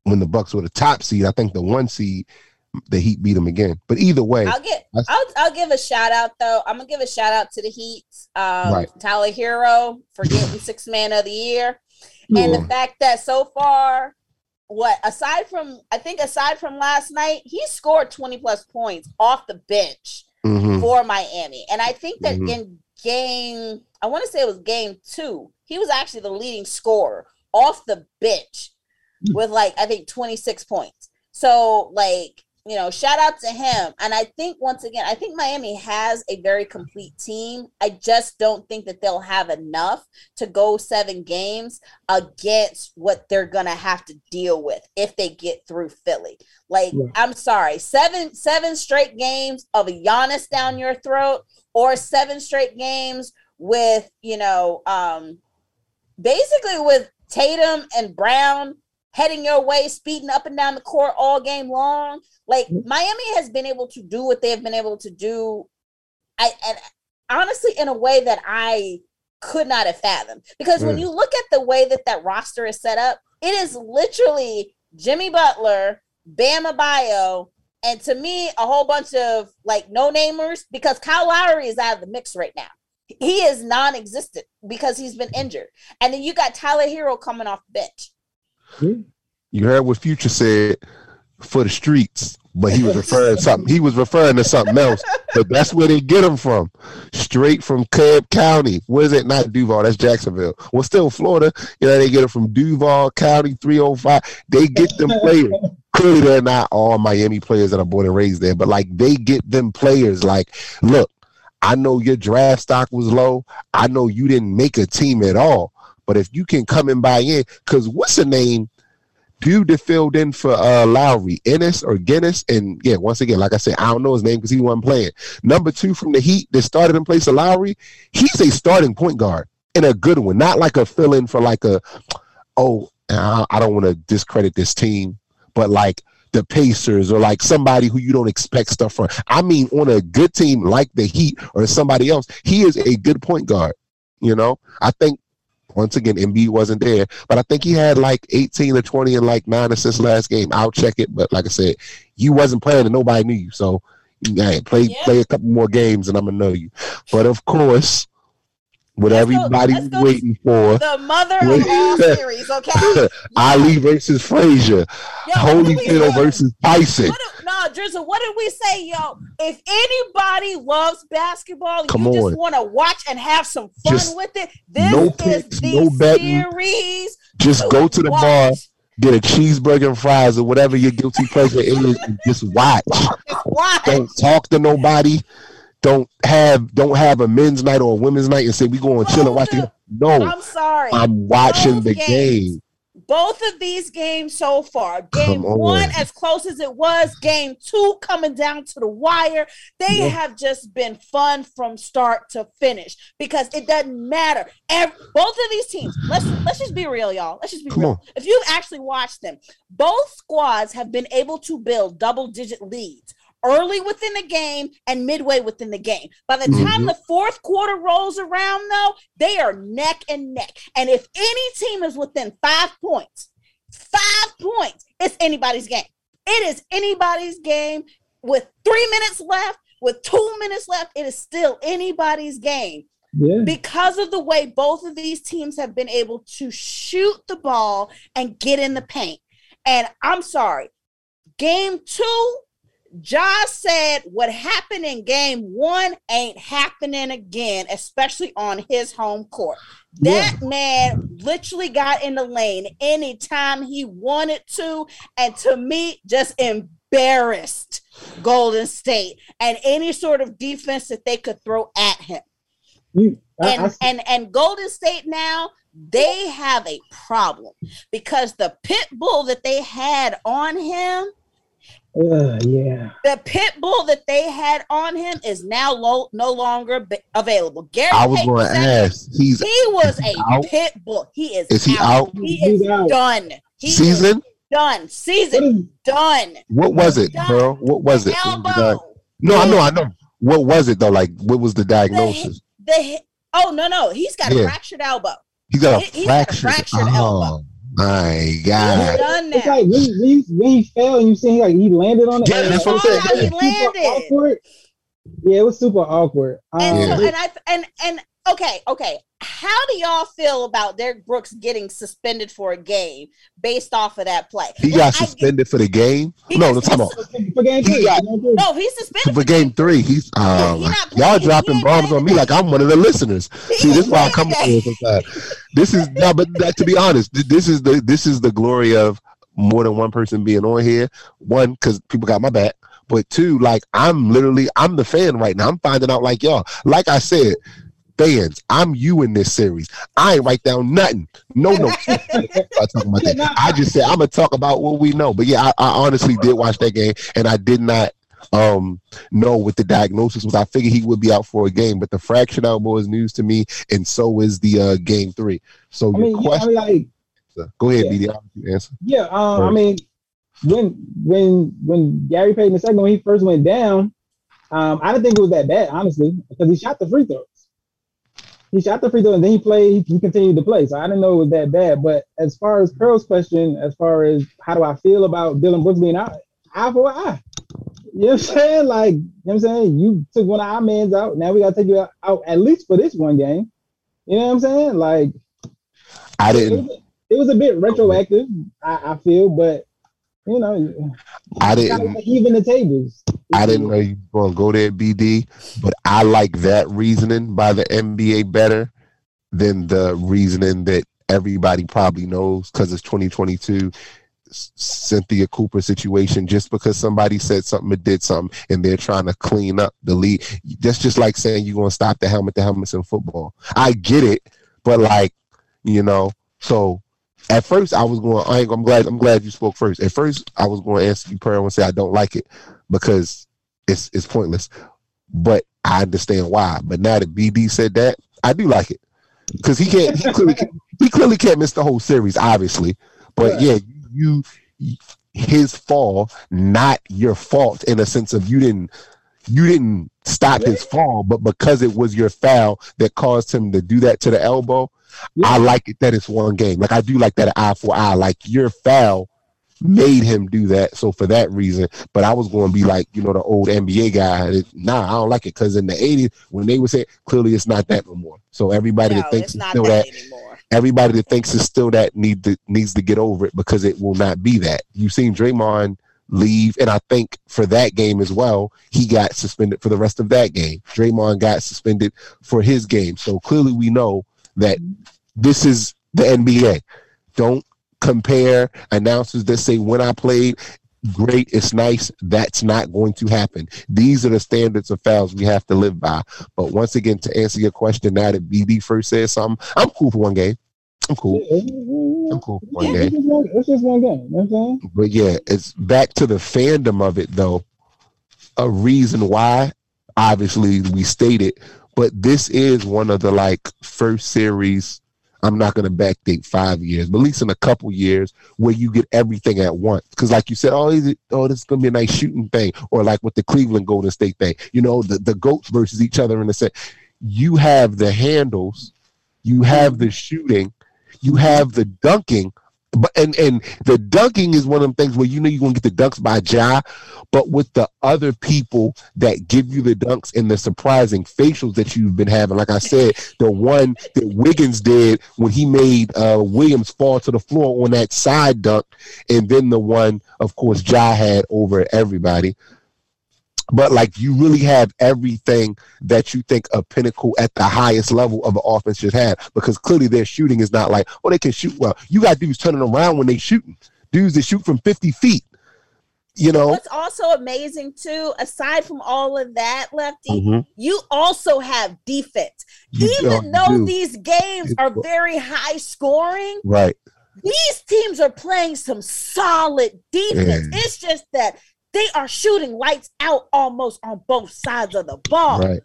when the Bucks were the top seed, I think the one seed, the Heat beat them again. But either way, I'll get I'll, I'll give a shout out though. I'm gonna give a shout out to the Heat, um, right. Tyler Herro for getting six man of the year, yeah. and the fact that so far, what aside from I think aside from last night, he scored 20 plus points off the bench mm-hmm. for Miami, and I think that mm-hmm. in game I want to say it was game two, he was actually the leading scorer off the bench with like I think 26 points. So like you know, shout out to him. And I think once again, I think Miami has a very complete team. I just don't think that they'll have enough to go seven games against what they're gonna have to deal with if they get through Philly. Like, yeah. I'm sorry, seven seven straight games of a Giannis down your throat, or seven straight games with you know, um, basically with Tatum and Brown heading your way, speeding up and down the court all game long. Like mm-hmm. Miami has been able to do what they've been able to do. I and honestly, in a way that I could not have fathomed. Because mm. when you look at the way that that roster is set up, it is literally Jimmy Butler, Bam Adebayo, and to me, a whole bunch of like no namers because Kyle Lowry is out of the mix right now. He is non existent because he's been injured. And then you got Tyler Herro coming off the You heard what Future said for the streets, but he was referring something. He was referring to something else. But that's where they get them from, straight from Cobb County. What is it? Not Duval. That's Jacksonville. Well, still Florida. You know they get it from Duval County, three hundred five. They get them players. Clearly, they're not all Miami players that are born and raised there, but like they get them players. Like, look, I know your draft stock was low. I know you didn't make a team at all. But if you can come and buy in, because what's the name? Dude that filled in for uh, Lowry, Ennis or Guinness, and yeah, once again, like I said, I don't know his name because he wasn't playing. Number two from the Heat that started in place of Lowry, he's a starting point guard and a good one, not like a fill in for like a, oh, I don't want to discredit this team, but like the Pacers or like somebody who you don't expect stuff from. I mean, on a good team like the Heat or somebody else, he is a good point guard. You know, I think once again, Embiid wasn't there, but I think he had like 18 or 20 and like nine assists last game. I'll check it, but like I said, you wasn't playing and nobody knew you, so yeah, play yeah. play a couple more games and I'm gonna know you. But of course, what let's everybody's go, waiting for. The mother of all series, okay? Ali versus Frazier. Holyfield versus Tyson. What nah, Drizzle, what did we say, yo? If anybody loves basketball, Come you on. just want to watch and have some fun just with it, this no picks, is the no betting. series. Just go to the watch. bar get a cheeseburger and fries or whatever your guilty pleasure is, and just watch. Just watch. Don't talk to nobody don't have don't have a men's night or a women's night and say we go and chill and watch the No, I'm sorry. I'm watching Those the games, game. both of these games so far. Game on. one, as close as it was, game two coming down to the wire. They yeah. have just been fun from start to finish because it doesn't matter. Every, both of these teams, let's let's just be real, y'all. Let's just be Come real. On. If you've actually watched them, both squads have been able to build double digit leads early within the game and midway within the game. By the time mm-hmm. the fourth quarter rolls around, though, they are neck and neck. And if any team is within five points, five points, it's anybody's game. It is anybody's game with three minutes left, with two minutes left. It is still anybody's game. Yeah. Because of the way both of these teams have been able to shoot the ball and get in the paint. And I'm sorry, game two Josh said what happened in game one ain't happening again, especially on his home court. That yeah. man literally got in the lane anytime he wanted to. And to me, just embarrassed Golden State and any sort of defense that they could throw at him. You, I, and, I, and and Golden State now they have a problem because the pit bull that they had on him uh, yeah. The pit bull that they had on him is now lo- no longer be- available. Gary I was going to ask. He's he was a out? pit bull. He is. Is he out? He is out. done. He Season done. Season done. What was it, done. bro? What was it? Elbow. No, I know, I know. What was it though? Like, what was the diagnosis? The, the oh no no, he's got yeah. a fractured elbow. He got a he, fractured, got a fractured oh. Elbow. My God! It's like when, when, when he fell and you see like he landed on it. Yeah, that's what I'm saying. He landed. Yeah, it was super awkward. And um, so, and I and and okay, okay. How do y'all feel about Derek Brooks getting suspended for a game based off of that play? He got I, suspended for the game. No, no, time out. For game three. Got, no, he's suspended for, for game three. He's um, he y'all dropping bombs on me like I'm one of the listeners. See, this is why I come here sometimes. This is no, but that, to be honest, this is the this is the glory of more than one person being on here. One, because people got my back. But two, like I'm literally I'm the fan right now. I'm finding out like y'all. Like I said, fans, I'm you in this series. I ain't write down nothing. No no. I just said I'm gonna talk about what we know. But yeah, I, I honestly did watch that game and I did not um know what the diagnosis was. I figured he would be out for a game, but the fractured elbow is news to me, and so is the uh game three. So I mean, question, yeah, I mean, like, go ahead, yeah. BD. Answer. Yeah, um, I mean, when when when Gary Payton the second when he first went down, um, I didn't think it was that bad, honestly, because he shot the free throws. He shot the free throw and then he played. He continued to play, so I didn't know it was that bad. But as far as Pearl's question, as far as how do I feel about Dillon Brooks being out, eye for eye. You know what I'm saying? Like, you know what I'm saying? You took one of our mans out. Now we gotta take you out, out at least for this one game. You know what I'm saying? Like I didn't it was, it was a bit retroactive, I, I feel, but you know, I didn't even the tables. I didn't know you were gonna go there, BD, but I like that reasoning by the NBA better than the reasoning that everybody probably knows because it's 2022. Cynthia Cooper situation just because somebody said something or did something and they're trying to clean up the league. That's just like saying you're gonna stop the helmet, the helmets in football. I get it, but like, you know, so at first I was going. I am glad. I'm glad you spoke first. At first I was going to answer you, prayer and say I don't like it because it's it's pointless. But I understand why. But now that BD said that, I do like it because he can't. He clearly, he clearly can't miss the whole series, obviously. But yeah, you his fall, not your fault in a sense of you didn't you didn't stop his fall, but because it was your foul that caused him to do that to the elbow, yeah. I like it that it's one game. Like I do like that eye for eye. Like your foul made him do that. So for that reason, but I was going to be like, you know, the old NBA guy. That, nah, I don't like it because in the '80s when they would say clearly it's not that no more. So everybody no, that thinks it's, still that, that everybody that thinks it's still that need to needs to get over it because it will not be that. You've seen Draymond leave, and I think for that game as well, he got suspended for the rest of that game. Draymond got suspended for his game. So clearly we know that this is the NBA. Don't compare announcers that say when I played great, it's nice. That's not going to happen. These are the standards of fouls we have to live by. But once again, to answer your question, now that BD first said something, I'm cool for one game. I'm cool. I'm cool. One just one, it's just one game. You know I'm saying? But yeah, it's back to the fandom of it though. A reason why, obviously, we stated, but this is one of the like first series. I'm not going to backdate five years, but at least in a couple years where you get everything at once. Because, like you said, oh, is it, oh, this is going to be a nice shooting thing, or like with the Cleveland Golden State thing, you know, the, the goats versus each other in the set. You have the handles, you have the shooting, you have the dunking, but and and the dunking is one of them things where you know you're gonna get the dunks by Ja, but with the other people that give you the dunks and the surprising facials that you've been having, like I said, the one that Wiggins did when he made uh, Williams fall to the floor on that side dunk, and then the one, of course, Ja had over everybody. But like you really have everything that you think a pinnacle at the highest level of an offense should have, because clearly their shooting is not like, oh, they can shoot well. You got dudes turning around when they shooting, dudes that shoot from 50 feet. You know, What's also amazing too, aside from all of that, Lefty, Mhm. you also have defense. You Even though do. these games are very high scoring, right. these teams are playing some solid defense. Yeah. It's just that they are shooting lights out almost on both sides of the ball. Right.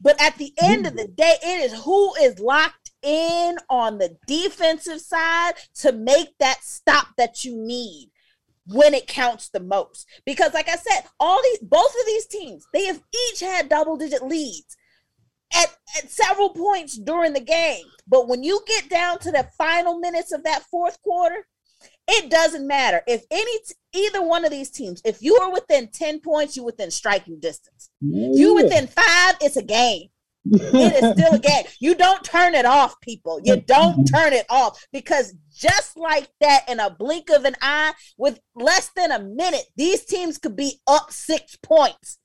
But at the end of mm. the day, it is who is locked in on the defensive side to make that stop that you need when it counts the most. Because, like I said, all these both of these teams, they have each had double digit leads at, at several points during the game. But when you get down to the final minutes of that fourth quarter, it doesn't matter if any t- either one of these teams, if you are within 10 points, you're within striking distance. You within five, it's a game. It is still a game. You don't turn it off, people. You mm-hmm. don't turn it off because just like that, in a blink of an eye, with less than a minute, these teams could be up six points.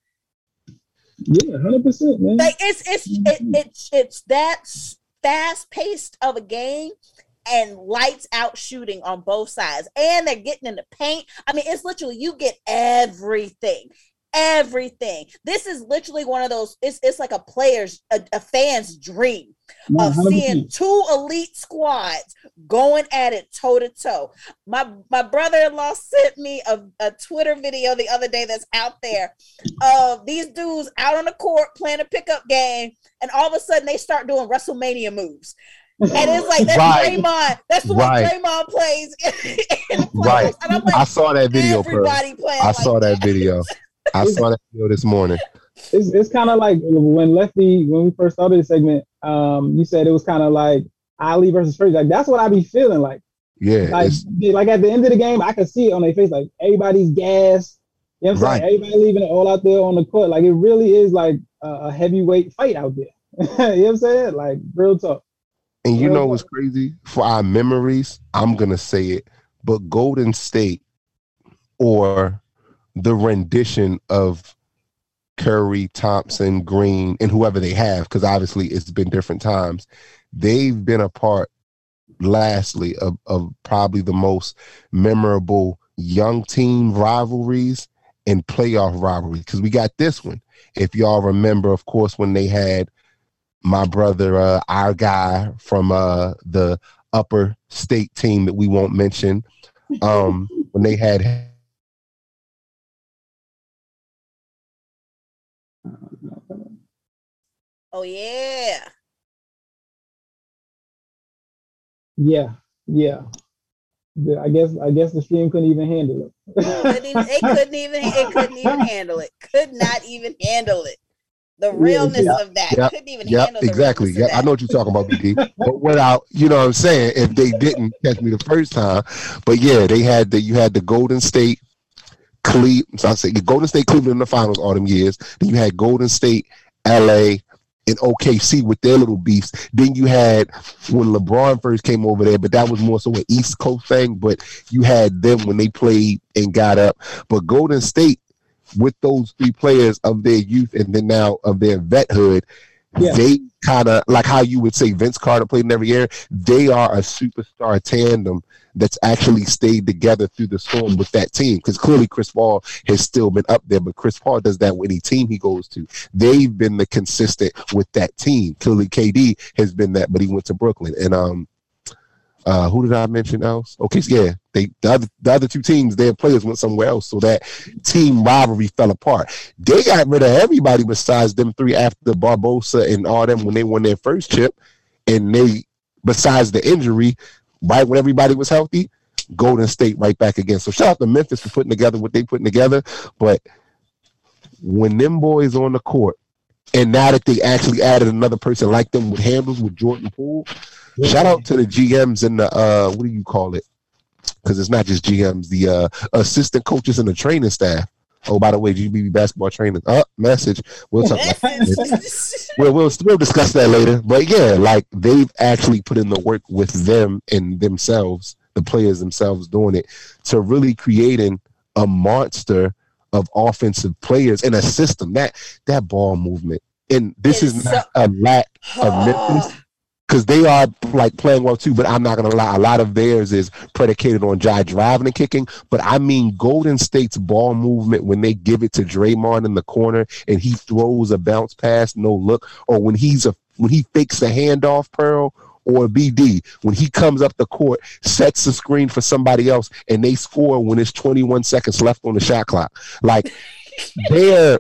yeah, hundred percent, man. Like it's it's it, mm-hmm. it's it's that fast paced of a game and lights out shooting on both sides, and they're getting in the paint. I mean, it's literally you get everything. Everything. This is literally one of those. It's it's like a player's a, a fan's dream of 100%. seeing two elite squads going at it toe to toe. My my brother-in-law sent me a, a Twitter video the other day that's out there of these dudes out on the court playing a pickup game, and all of a sudden they start doing WrestleMania moves. And it's like that's Right. Draymond. That's the Right. way Draymond plays in the playoffs. Right. And I'm like, I saw that video, everybody playing. I like saw that video. I saw that video this morning. it's it's kind of like when Lefty when we first started the segment. Um, you said it was kind of like Ali versus Frazier. Like that's what I be feeling like. Yeah. Like like at the end of the game, I could see it on their face. Like everybody's gas. You know what I'm saying? Everybody leaving it all out there on the court. Like it really is like a, a heavyweight fight out there. you know what I'm saying? Like real talk. And you know what's crazy? For our memories, I'm gonna say it, but Golden State or the rendition of Curry, Thompson, Green, and whoever they have, because obviously it's been different times. They've been a part, lastly, of, of probably the most memorable young team rivalries and playoff rivalries. Because we got this one. If y'all remember, of course, when they had my brother, uh, our guy from uh, the upper state team that we won't mention, um, when they had Oh yeah. Yeah, yeah. I guess I guess the stream couldn't even handle it. Couldn't even, it couldn't even it couldn't even handle it. Could not even handle it. The realness yeah, of that yeah, couldn't even Yep, handle exactly. Yeah, I know what you're talking about, BD. but without, you know what I'm saying, if they didn't catch me the first time, but yeah, they had the you had the Golden State Cleveland. So I say Golden State Cleveland in the finals all them years. Then you had Golden State, LA, and OKC with their little beefs. Then you had when LeBron first came over there, but that was more so an East Coast thing. But you had them when they played and got up. But Golden State with those three players of their youth and then now of their vethood, Yeah. they kind of like how you would say Vince Carter played in every year. They are a superstar tandem that's actually stayed together through the storm with that team. Because clearly Chris Paul has still been up there, but Chris Paul does that with any team he goes to. They've been the consistent with that team. Clearly KD has been that, but he went to Brooklyn. And um Uh, who did I mention else? Okay, yeah, they the other the other two teams, their players went somewhere else, so that team rivalry fell apart. They got rid of everybody besides them three after Barbosa and all them when they won their first chip, and they besides the injury, right when everybody was healthy, Golden State right back again. So shout out to Memphis for putting together what they putting together, but when them boys on the court, and now that they actually added another person like them with handles with Jordan Poole yeah. Shout out to the GMs and the uh, what do you call it? Because it's not just GMs, the uh, assistant coaches and the training staff. Oh, by the way, GBB basketball training. Uh, message. We'll talk about we'll, we'll, we'll discuss that later. But yeah, like they've actually put in the work with them and themselves, the players themselves doing it to really creating a monster of offensive players in a system. That that ball movement. And this it's is not so- a lack of Memphis because they are like playing well too. But I'm not gonna lie, a lot of theirs is predicated on Ja driving and kicking. But I mean, Golden State's ball movement when they give it to Draymond in the corner and he throws a bounce pass, no look, or when he's a when he fakes a handoff, Pearl or BD when he comes up the court, sets the screen for somebody else, and they score when it's 21 seconds left on the shot clock. Like they're,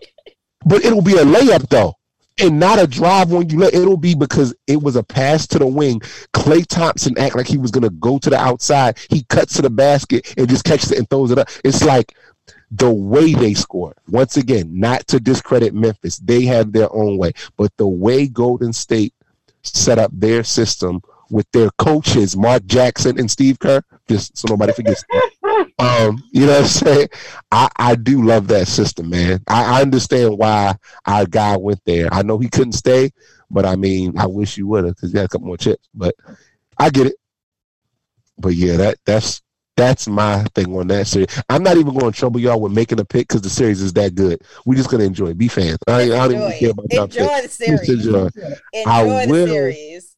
but it'll be a layup though and not a drive when you let it'll be because it was a pass to the wing. Klay Thompson act like he was gonna go to the outside. He cuts to the basket and just catches it and throws it up. It's like the way they score. Once again, not to discredit Memphis, they have their own way, but the way Golden State set up their system with their coaches, Mark Jackson and Steve Kerr, just so nobody forgets. um, you know what I'm saying? I, I do love that system, man. I, I understand why our guy went there. I know he couldn't stay, but I mean, I wish you would have because he had a couple more chips. But I get it. But yeah, that that's that's my thing on that series. I'm not even going to trouble y'all with making a pick because the series is that good. We're just going to enjoy. It. Be fans. I, I don't even care about enjoy the series. Enjoy, enjoy I will, the series.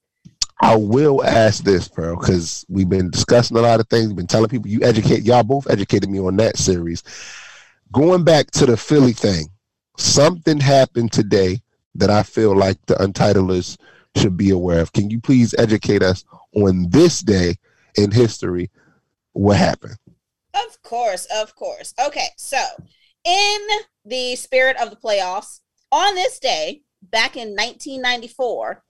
I will ask this, Pearl, because we've been discussing a lot of things. We've been telling people you educate. Y'all both educated me on that series. Going back to the Philly thing, something happened today that I feel like the Untitleders should be aware of. Can you please educate us on this day in history? What happened? Of course, of course. Okay, so in the spirit of the playoffs, on this day, back in 1994,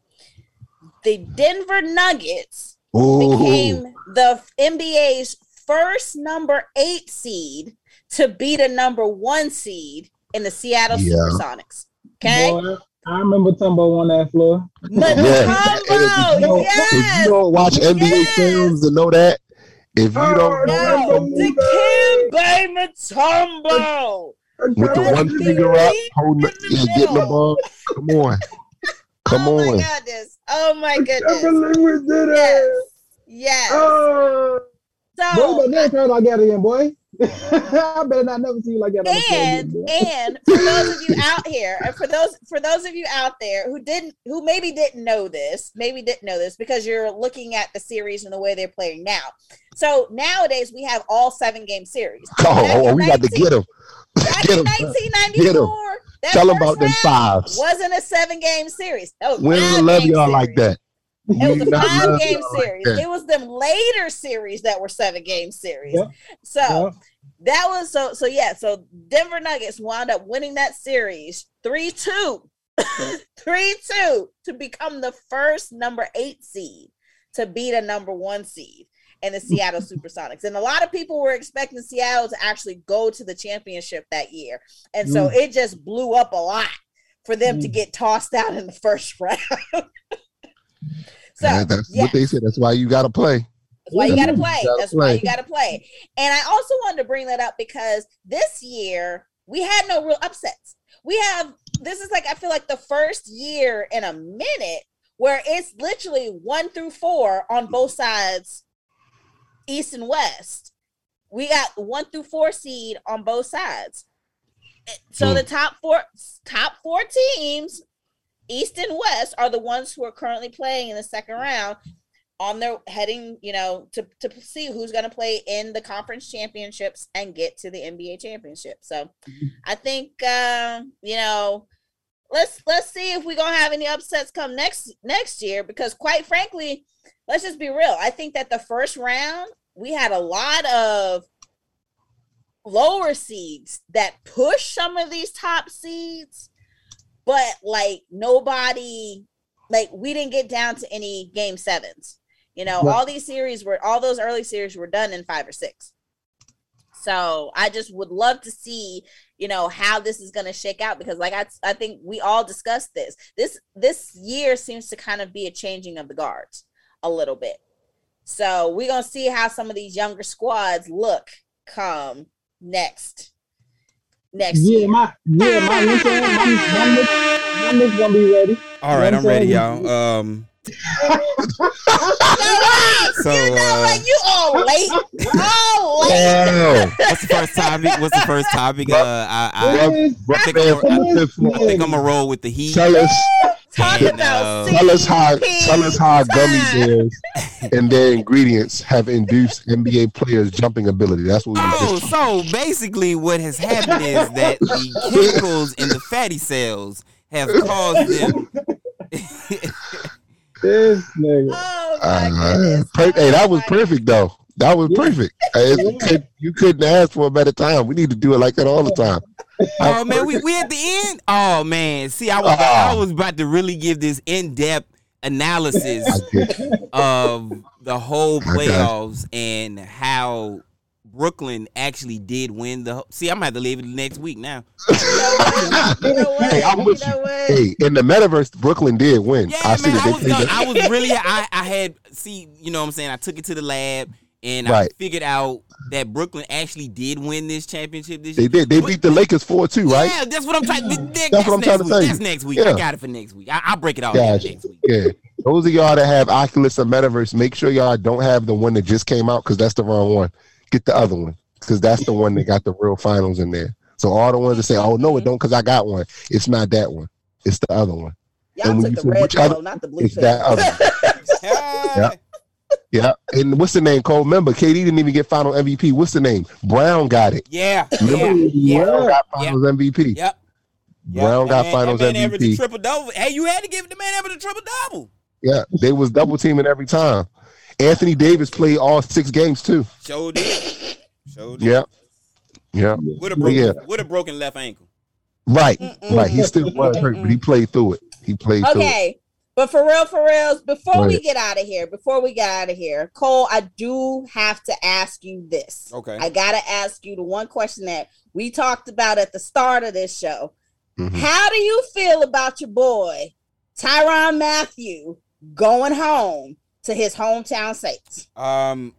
the Denver Nuggets Ooh. became the NBA's first number eight seed to beat a number one seed in the Seattle yeah. Supersonics. Okay. Boy, I remember Tumbo on that floor. Mutombo, yes. If you don't watch NBA yes. films to know that, if you don't oh, know, Dikembe Mutombo. With the one finger up, holding, yeah, getting the ball. Come on. Come oh on. Oh my goodness. Oh my goodness. I believe we did it. Yes. Oh. So, boy, but next time I get again, boy. I better not never see you like that. And and for those of you out here, and for those for those of you out there who didn't who maybe didn't know this, maybe didn't know this because you're looking at the series and the way they're playing now. So nowadays we have all seven game series. Oh, oh we got to get them. Back get in 1994, Tell them about them fives. Wasn't a seven game series. We love y'all like that. It was a five game series. Like it was them later series that were seven game series. Yep. So yep. that was so so yeah. So Denver Nuggets wound up winning that series 3 2. 3 2 to become the first number eight seed to beat a number one seed and the Seattle Supersonics. And a lot of people were expecting Seattle to actually go to the championship that year. And so mm. it just blew up a lot for them mm. to get tossed out in the first round. so yeah, that's yes. what they said. That's why you got to play. That's why you got to play. That's why you got to play. And I also wanted to bring that up because this year we had no real upsets. We have this is like I feel like the first year in a minute where it's literally one through four on both sides East and West. We got one through four seed on both sides. So mm. the top four top four teams, East and West, are the ones who are currently playing in the second round on their heading, you know, to, to see who's going to play in the conference championships and get to the NBA championship. So. I think, uh, you know, let's let's see if we're gonna have any upsets come next next year because quite frankly, let's just be real. I think that the first round we had a lot of lower seeds that push some of these top seeds, but like nobody like we didn't get down to any game sevens. You know, all these series were all those early series were done in five or six. So I just would love to see, you know, how this is going to shake out because, like I, I think we all discussed this. This this year seems to kind of be a changing of the guards a little bit. So we're gonna see how some of these younger squads look come next next yeah, year. My, yeah, my my, my, my, my gonna be ready. All right, I'm ready, y'all. Um, so you know what? You all late. All late. What's the first topic? What's the first topic? Uh, I, I, I, think, I'm, I think I'm gonna roll with the heat. Tell us. Talk and, about tell us how tell us how gummy bears and their ingredients have induced NBA players' jumping ability. That's what we. Oh, so basically, what has happened is that the chemicals in the fatty cells have caused them. This nigga. Oh uh, per- hey, that was perfect though. That was perfect. Could, you couldn't ask for a better time. We need to do it like that all the time. Oh man, we, we at the end. Oh man, see, I was uh, I was about to really give this in depth analysis of the whole playoffs and how Brooklyn actually did win the. See, I'm gonna have to leave it next week now. you know what? Hey, I'm with you. Know hey, in the metaverse, Brooklyn did win. Yeah, I man, I was, gonna, I was really. I, I had see. You know what I'm saying? I took it to the lab and right. I figured out that Brooklyn actually did win this championship this year. They did. They beat the Lakers four two, right? Yeah, that's what I'm trying. That's, that's what I'm trying to say. That's next week. Yeah. I got it for next week. I, will break it out gotcha. next week. Yeah. Those of y'all that have Oculus or Metaverse, make sure y'all don't have the one that just came out because that's the wrong one get the other one because that's the one that got the real finals in there. So all the ones that say, "Oh no, it don't," because I got one. It's not that one. It's the other one. Y'all and took the red pill, other, not the blue. It's pill. that other. yeah. Yeah, and what's the name? Cole. Remember, KD didn't even get Final MVP. What's the name? Brown got it. Yeah, Remember? yeah, Brown got Finals yeah. MVP. Yep. Brown got man, Finals that man MVP. Triple double. Hey, you had to give the man ever the triple double. Yeah, they was double teaming every time. Anthony Davis played all six games too. Sure did. Sure did. Yeah. Yeah. With a broken, yeah. with a broken left ankle. Right. Mm-mm. Right. He still was hurt, but he played through it. He played okay. But for real, for reals, before we get out of here, before we get out of here, Cole, I do have to ask you this. Okay. I gotta ask you the one question that we talked about at the start of this show. Mm-hmm. How do you feel about your boy Tyrann Mathieu going home to his hometown Saints? Um,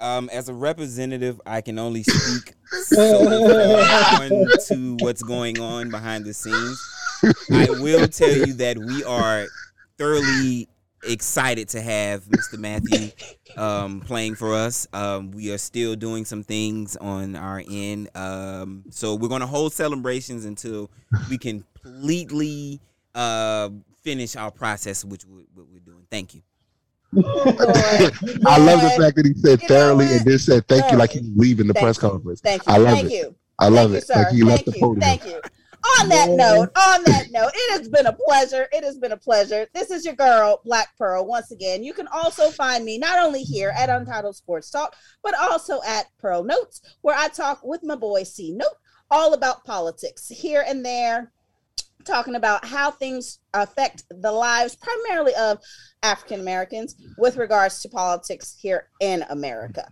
um, as a representative, I can only speak to what's going on behind the scenes. I will tell you that we are thoroughly excited to have Mr. Mathieu um, playing for us. Um, we are still doing some things on our end. Um, so we're going to hold celebrations until we can completely uh, finish our process, which what we're doing. Thank you. I love the fact that he said you thoroughly and then said thank you like he's leaving the thank press you. conference. Thank you. I love thank it. You. I love thank it. You, like he left the podium. Thank you. On that note, on that note, it has been a pleasure. It has been a pleasure. This is your girl, Black Pearl, once again. You can also find me not only here at Untitled Sports Talk, but also at Pearl Notes, where I talk with my boy C Note all about politics here and there, talking about how things affect the lives primarily of African Americans with regards to politics here in America.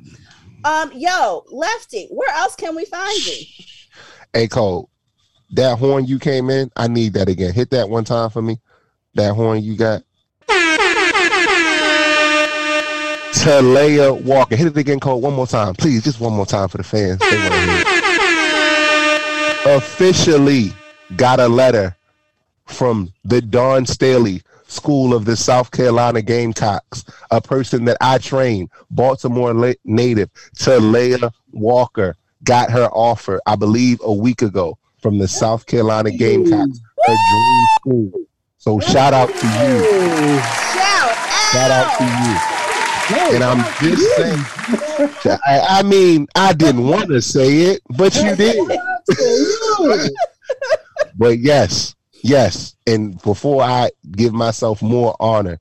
Um, yo, Lefty, where else can we find you? Hey Cole, that horn you came in, I need that again. Hit that one time for me. That horn you got. Talaya Walker. Hit it again, Cole. One more time. Please, just one more time for the fans. Officially got a letter from the Dawn Staley School of the South Carolina Gamecocks, a person that I trained, Baltimore la- native, Talaya Walker, got her offer, I believe, a week ago from the South Carolina Gamecocks, her dream school. So shout out to you. Shout out, shout out to you. And I'm just saying, I, I mean, I didn't want to say it, but you did. but yes, Yes, and before I give myself more honor,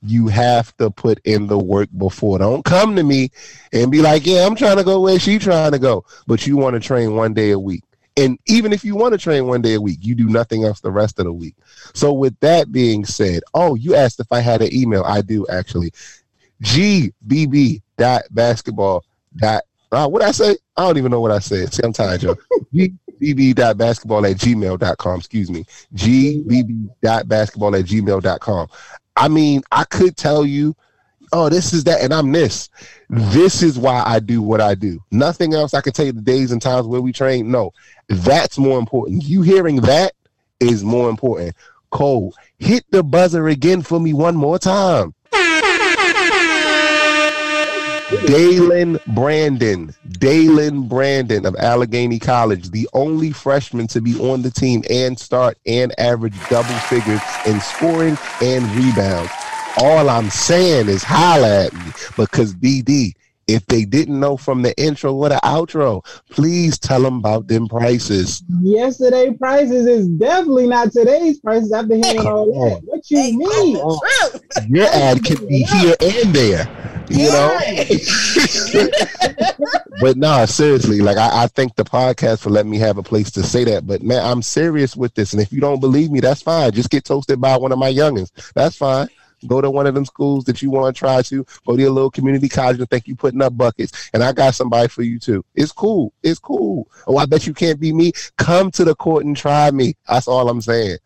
you have to put in the work before. Don't come to me and be like, "Yeah, I'm trying to go where she trying to go," but you want to train one day a week. And even if you want to train one day a week, you do nothing else the rest of the week. So with that being said, oh, you asked if I had an email. I do actually. GBB dot basketball dot uh, what I say? I don't even know what I said. See, I'm tired, Joe. gbb.basketball at gmail.com. Excuse me. gbb.basketball at gmail.com. I mean, I could tell you, oh, this is that, and I'm this. This is why I do what I do. Nothing else I can tell you the days and times where we train. No, that's more important. You hearing that is more important. Cole, hit the buzzer again for me one more time. Dalen Brandon, Dalen Brandon of Allegheny College, the only freshman to be on the team and start and average double figures in scoring and rebounds. All I'm saying is holla at me because BD, if they didn't know from the intro or the outro, please tell them about them prices. Yesterday prices is definitely not today's prices after hearing all that. What you Hey, mean? that's. Your ad can be here and there. You know? but no, seriously, like I, I thank the podcast for letting me have a place to say that. But man, I'm serious with this. And if you don't believe me, that's fine. Just get toasted by one of my youngins. That's fine. Go to one of them schools that you want to try to. Go to your little community college and think you putting up buckets. And I got somebody for you too. It's cool. It's cool. Oh, I bet you can't be me. Come to the court and try me. That's all I'm saying.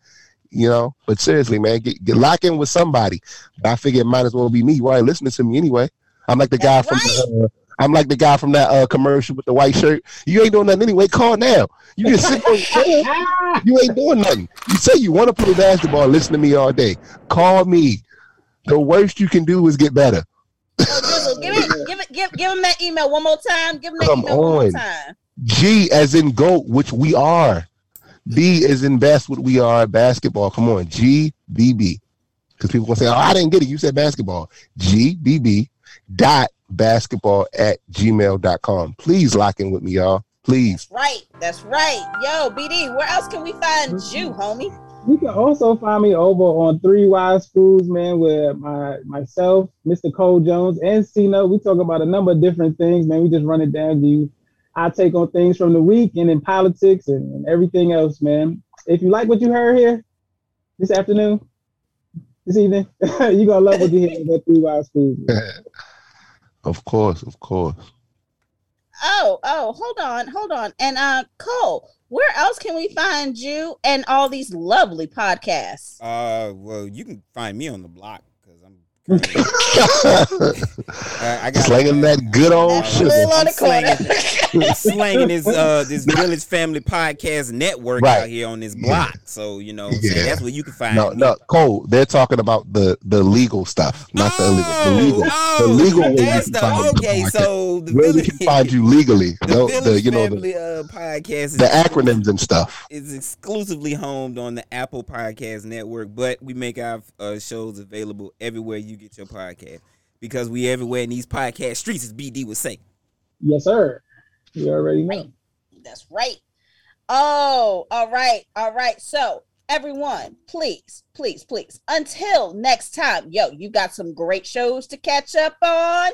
You know, but seriously, man, get, get lock in with somebody. I figure it might as well be me. Why are you listening to me anyway. I'm like the guy That's from the, uh, I'm like the guy from that uh, commercial with the white shirt. You ain't doing nothing anyway. Call now. You just sit on your chair. You ain't doing nothing. You say you want to play basketball. Listen to me all day. Call me. The worst you can do is get better. Drizzle, give it, give it, give, give him that email one more time. Give him that Come email one more time. G as in goat, which we are. B is in best, what we are. Basketball. Come on, G B B. Because people gonna say, "Oh, I didn't get it." You said basketball. G B B dot basketball at gmail.com. Please lock in with me, y'all. Please. That's right. That's right. Yo, BD, where else can we find you, homie? You can also find me over on Three Wise Foods, man, with my myself, Mr. Cole Jones, and Cena. We talk about a number of different things, man. We just run it down to you. I take on things from the week and in politics and, and everything else, man. If you like what you heard here this afternoon, this evening, you're gonna love what you hear about Three Wise Foods. man. Of course, of course. Oh, oh, hold on, hold on. And uh Cole, where else can we find you and all these lovely podcasts? Uh, well, you can find me on the block because I'm. currently- uh, got Slinging that good old That sugar. little on I'm the corner. I'm slanging this uh this Village Family Podcast Network Right. out here on this block. So you know, what I'm saying? Yeah. that's where you can find. No, me. no, Cole. They're talking about the the legal stuff, not the illegal. The legal, Oh, the legal way you that's can the find the okay. podcast. So the where we can find you legally. the The, Village the you know the, Family uh, Podcast the acronyms and stuff. is exclusively homed on the Apple Podcast Network, but we make our uh, shows available everywhere you get your podcast because we everywhere in these podcast streets, as BD would say. Yes, sir. You already know. That's right. Oh, all right, all right. So, everyone, please, please, please, until next time, yo, you got some great shows to catch up on.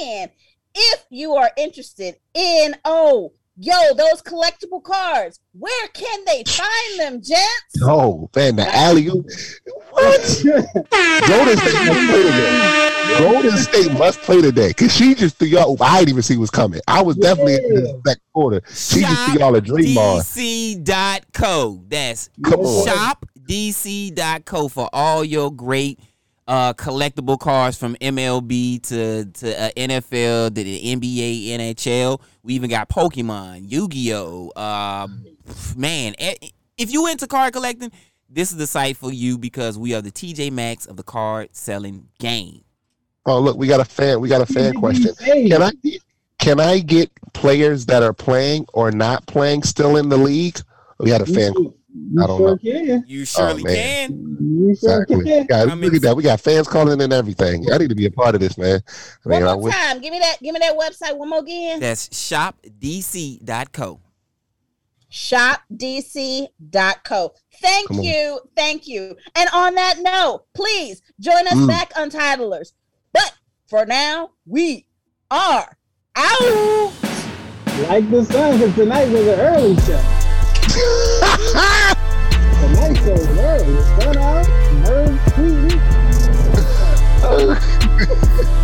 And if you are interested in, oh, yo, those collectible cards, where can they find them, gents? Oh man, the alley oop. What? Golden State must play today. Golden State must play today. Cause she just threw y'all. I didn't even see what's coming. I was definitely in the second quarter. She just threw y'all a dream on. ShopDC.co. That's Come on. ShopDC.co for all your great uh, collectible cards from MLB to to uh, NFL to the NBA, NHL. We even got Pokemon, Yu-Gi-Oh. Uh, man, if you into card collecting, this is the site for you because we are the TJ Maxx of the card selling game. Oh look, we got a fan. We got a fan question. Can I can I get players that are playing or not playing still in the league? We had a you fan. You I don't sure know. Can. You oh, surely oh, can. You sure exactly. can. I mean, at that. We got fans calling and everything. I need to be a part of this, man. One more time. Give me that. Give me that website one more again. That's shopdc.co. Shopdc.co. Thank Come you. On. Thank you. And on that note, please join us mm. back, Untitleders. But for now, we are out. Like the sun, because tonight was an early show the man says, Mary, it's going out. Mary,